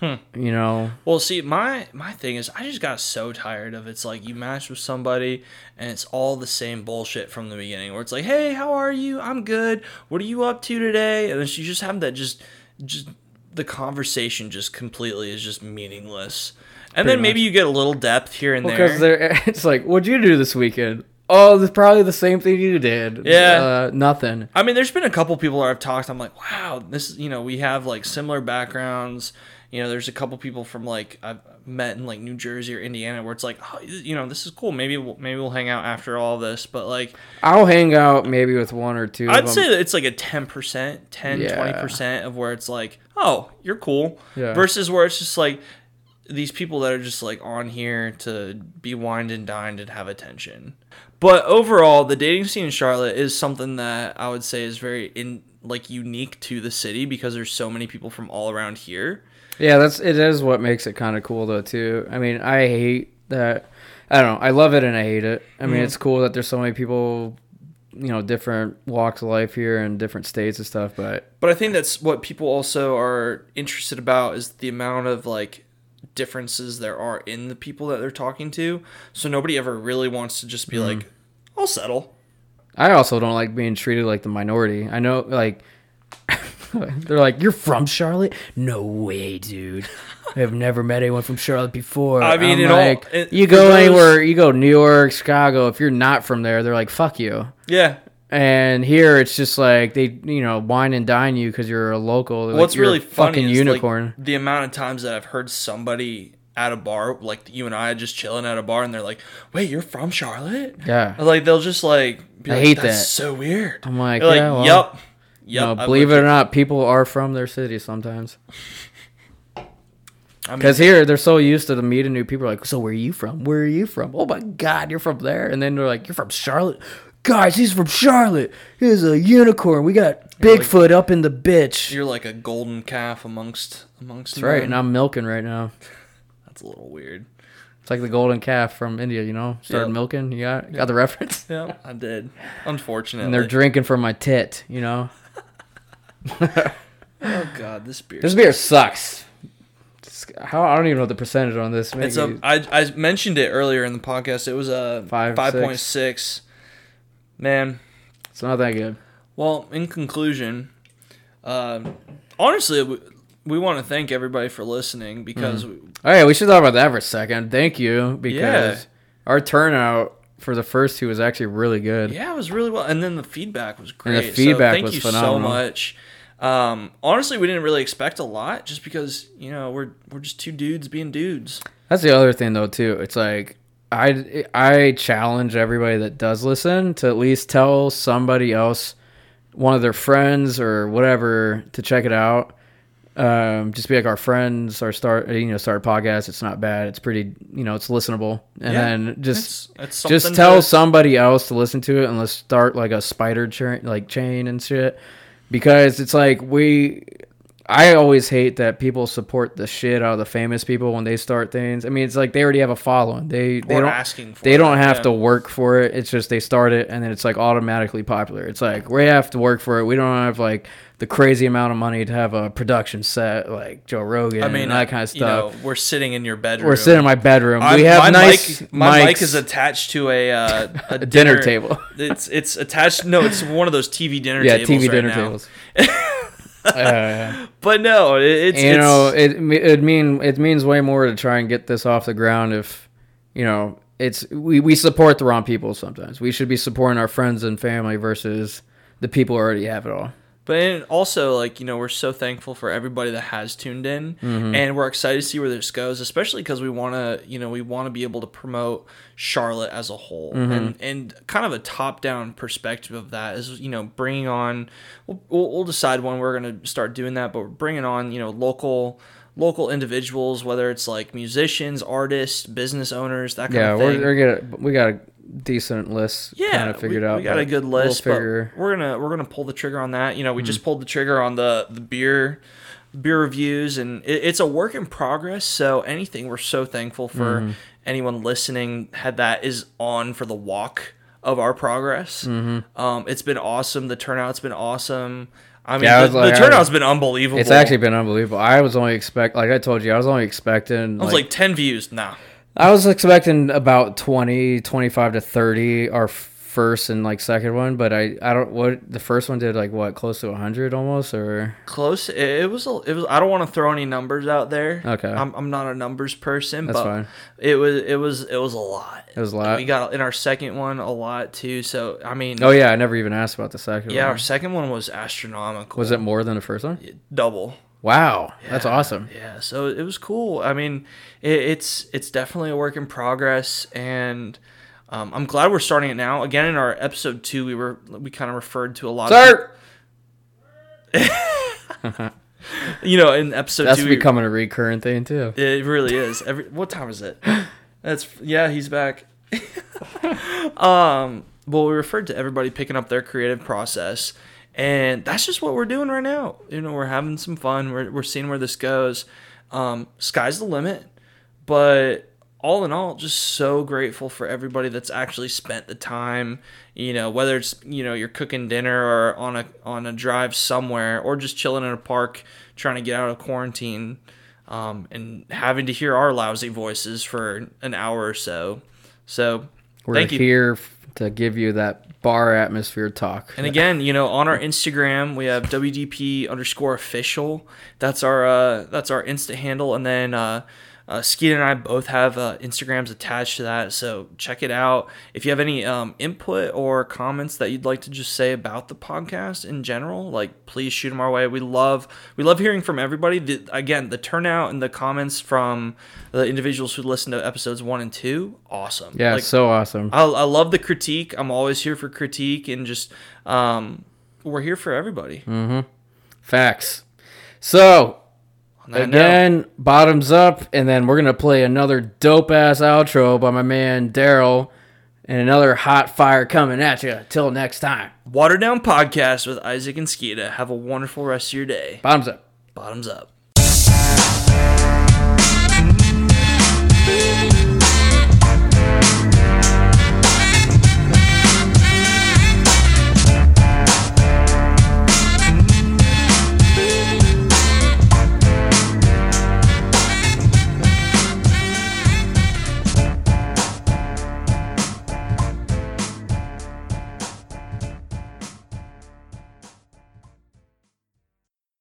Hmm. you know. Well, see, my my thing is, I just got so tired of it's like you match with somebody and it's all the same bullshit from the beginning, where it's like, "Hey, how are you? I'm good. What are you up to today?" And then you just have that just just the conversation just completely is just meaningless. And then maybe much. you get a little depth here and Because there. they're it's like, what'd you do this weekend? Oh, it's probably the same thing you did. Yeah. uh, nothing. I mean, there's been a couple people that I've talked. I'm like, wow, this you know we have like similar backgrounds. You know, there's a couple people from like I've met in like New Jersey or Indiana where it's like, oh, you know, this is cool. Maybe we'll, maybe we'll hang out after all this. But like, I'll hang out maybe with one or two. I'd say that it's like a 10%, 10, Yeah. 20% of where it's like, oh, you're cool. Yeah. Versus where it's just like these people that are just like on here to be wined and dined and have attention. But overall, the dating scene in Charlotte is something that I would say is very in like unique to the city because there's so many people from all around here. Yeah, that's it is what makes it kind of cool though too. I mean, I hate that. I don't know. I love it and I hate it. I mean, Mhm. it's cool that there's so many people, you know, different walks of life here and different states and stuff. But But I think that's what people also are interested about is the amount of like differences there are in the people that they're talking to. So nobody ever really wants to just be mm-hmm. like, I'll settle. I also don't like being treated like the minority. I know, like, they're like, "You're from Charlotte? No way, dude. I've never met anyone from Charlotte before." I mean, in all- like, it- you go those- anywhere, you go New York, Chicago. If you're not from there, they're like, "Fuck you." Yeah. And here it's just like they, you know, wine and dine you because you're a local. What's a really funny fucking is unicorn. like the amount of times that I've heard somebody at a bar, like you and I, just chilling at a bar, and they're like, "Wait, you're from Charlotte?" yeah, Like they'll just like, I like, hate That's that. So weird. I'm like, They're like, yeah, well, "Yep, yep." know, believe it or not, people are from their city sometimes. here." I mean, Because here they're so used to the meeting new people. Like, so where are you from? Where are you from? Oh my God, you're from there. And then they're like, you're from Charlotte. Guys, he's from Charlotte. He's a unicorn. We got Bigfoot up in the bitch. you're like a golden calf amongst amongst. That's right. men. And I'm milking right now. That's a little weird. It's like the golden calf from India. You know, started Yeah. milking. You got got the reference. Yeah, I did. Unfortunately. And they're drinking from my tit. You know, oh god, this beer. this beer sucks. It's- How I don't even know the percentage on this. It's Maybe- a. I I mentioned it earlier in the podcast. It was a Five, five point six. Man, it's not that good. Well, in conclusion, um, honestly, we, we want to thank everybody for listening because All right, we should talk about that for a second. Thank you because Yeah. our turnout for the first two was actually really good. yeah, it was really well, and then the feedback was And great. the feedback so thank was you phenomenal. so much. Um, honestly, we didn't really expect a lot, just because you know we're we're just two dudes being dudes. That's the other thing though too. It's like I I challenge everybody that does listen to at least tell somebody else, one of their friends or whatever, to check it out. Um, just be like our friends or start you know start a podcast. It's not bad. It's pretty you know it's listenable. And Yeah, then just it's- it's just tell to- somebody else to listen to it and let's start like a spider chain like chain and shit because it's like we I always hate that people support the shit out of the famous people when they start things. I mean, it's like they already have a following. They they Or don't asking for they it, don't have yeah. to work for it. It's just they start it and then it's like automatically popular. It's like we have to work for it. We don't have like the crazy amount of money to have a production set like Joe Rogan I mean, and that kind of you know, stuff. we're sitting in your bedroom. We're sitting in my bedroom. I'm- we have my nice mic. My mic is attached to a uh, a, dinner table. It's it's attached. No, it's one of those TV dinner yeah, tables. TV right dinner now. tables. uh, But no, it, it's you it's, know it it mean it means way more to try and get this off the ground if you know it's we, we support the wrong people sometimes. We should be supporting our friends and family versus the people who already have it all But and also, like you know, we're so thankful for everybody that has tuned in, Mm-hmm. and we're excited to see where this goes. Especially because we want to, you know, we want to be able to promote Charlotte as a whole, Mm-hmm. and and kind of a top down perspective of that is, you know, bringing on. We'll, we'll, we'll decide when we're gonna start doing that, but we're bringing on, you know, local local individuals, whether it's like musicians, artists, business owners, that kind yeah of we're, we're gonna we got a decent list yeah, kind of figured we, out We got a good we'll list, but we're gonna we're gonna pull the trigger on that. You know, we Hmm. just pulled the trigger on the the beer beer reviews, and it, it's a work in progress. So anything, we're so thankful for Mm-hmm. anyone listening had that is on for the walk of our progress. Mm-hmm. Um, it's been awesome. The turnout's been awesome. I mean, Yeah, the, like- the turnout's been unbelievable. it's actually been unbelievable i was only expect like i told you i was only expecting I was like, ten views. Nah, I was expecting about 20, 25 to 30 our first and like second one, but I I don't what the first one did like what close to 100 almost or close. It, was. A, it was. I don't want to throw any numbers out there. Okay. I'm, I'm not a numbers person, That's but fine. it was. It was. It was a lot. It was a lot? We got in our second one a lot too. So I mean, Oh yeah, I never even asked about the second yeah, our second one was astronomical. Was it more than the first one? double? Wow, that's awesome. Yeah, so it was cool. I mean, it, it's it's definitely a work in progress, and um, I'm glad we're starting it now. Again, in our episode two, we were we kind of referred to a lot. Sir, of, you know, in episode that's two, we- becoming a recurrent thing too. It really is. Every what time is it? That's yeah, he's back. um, well, we referred to everybody picking up their creative process, and that's just what we're doing right now. You know, we're having some fun. We're we're seeing where this goes. Um, sky's the limit, but all in all, just so grateful for everybody that's actually spent the time. You know, whether it's you know you're cooking dinner or on a on a drive somewhere, or just chilling in a park trying to get out of quarantine um, and having to hear our lousy voices for an hour or so. So We're thank you. here to give you that bar atmosphere talk. And again, you know, on our Instagram, we have WDP underscore official. That's our uh, that's our Insta handle, and then uh, uh, Skeet and I both have uh, Instagrams attached to that. So check it out. If you have any um, input or comments that you'd like to just say about the podcast in general, like please shoot them our way. We love we love hearing from everybody. The, again, the turnout and the comments from the individuals who listen to episodes one and two, awesome. yeah, Like, so awesome. I, I love the critique. I'm always here for critique and just um, we're here for everybody. Facts. So On that note, Again, bottoms up, and then we're gonna play another dope ass outro by my man Daryl, and another hot fire coming at you. Till next time, Water Down Podcast with Isaac and Skytta. Have a wonderful rest of your day. Bottoms up. Bottoms up.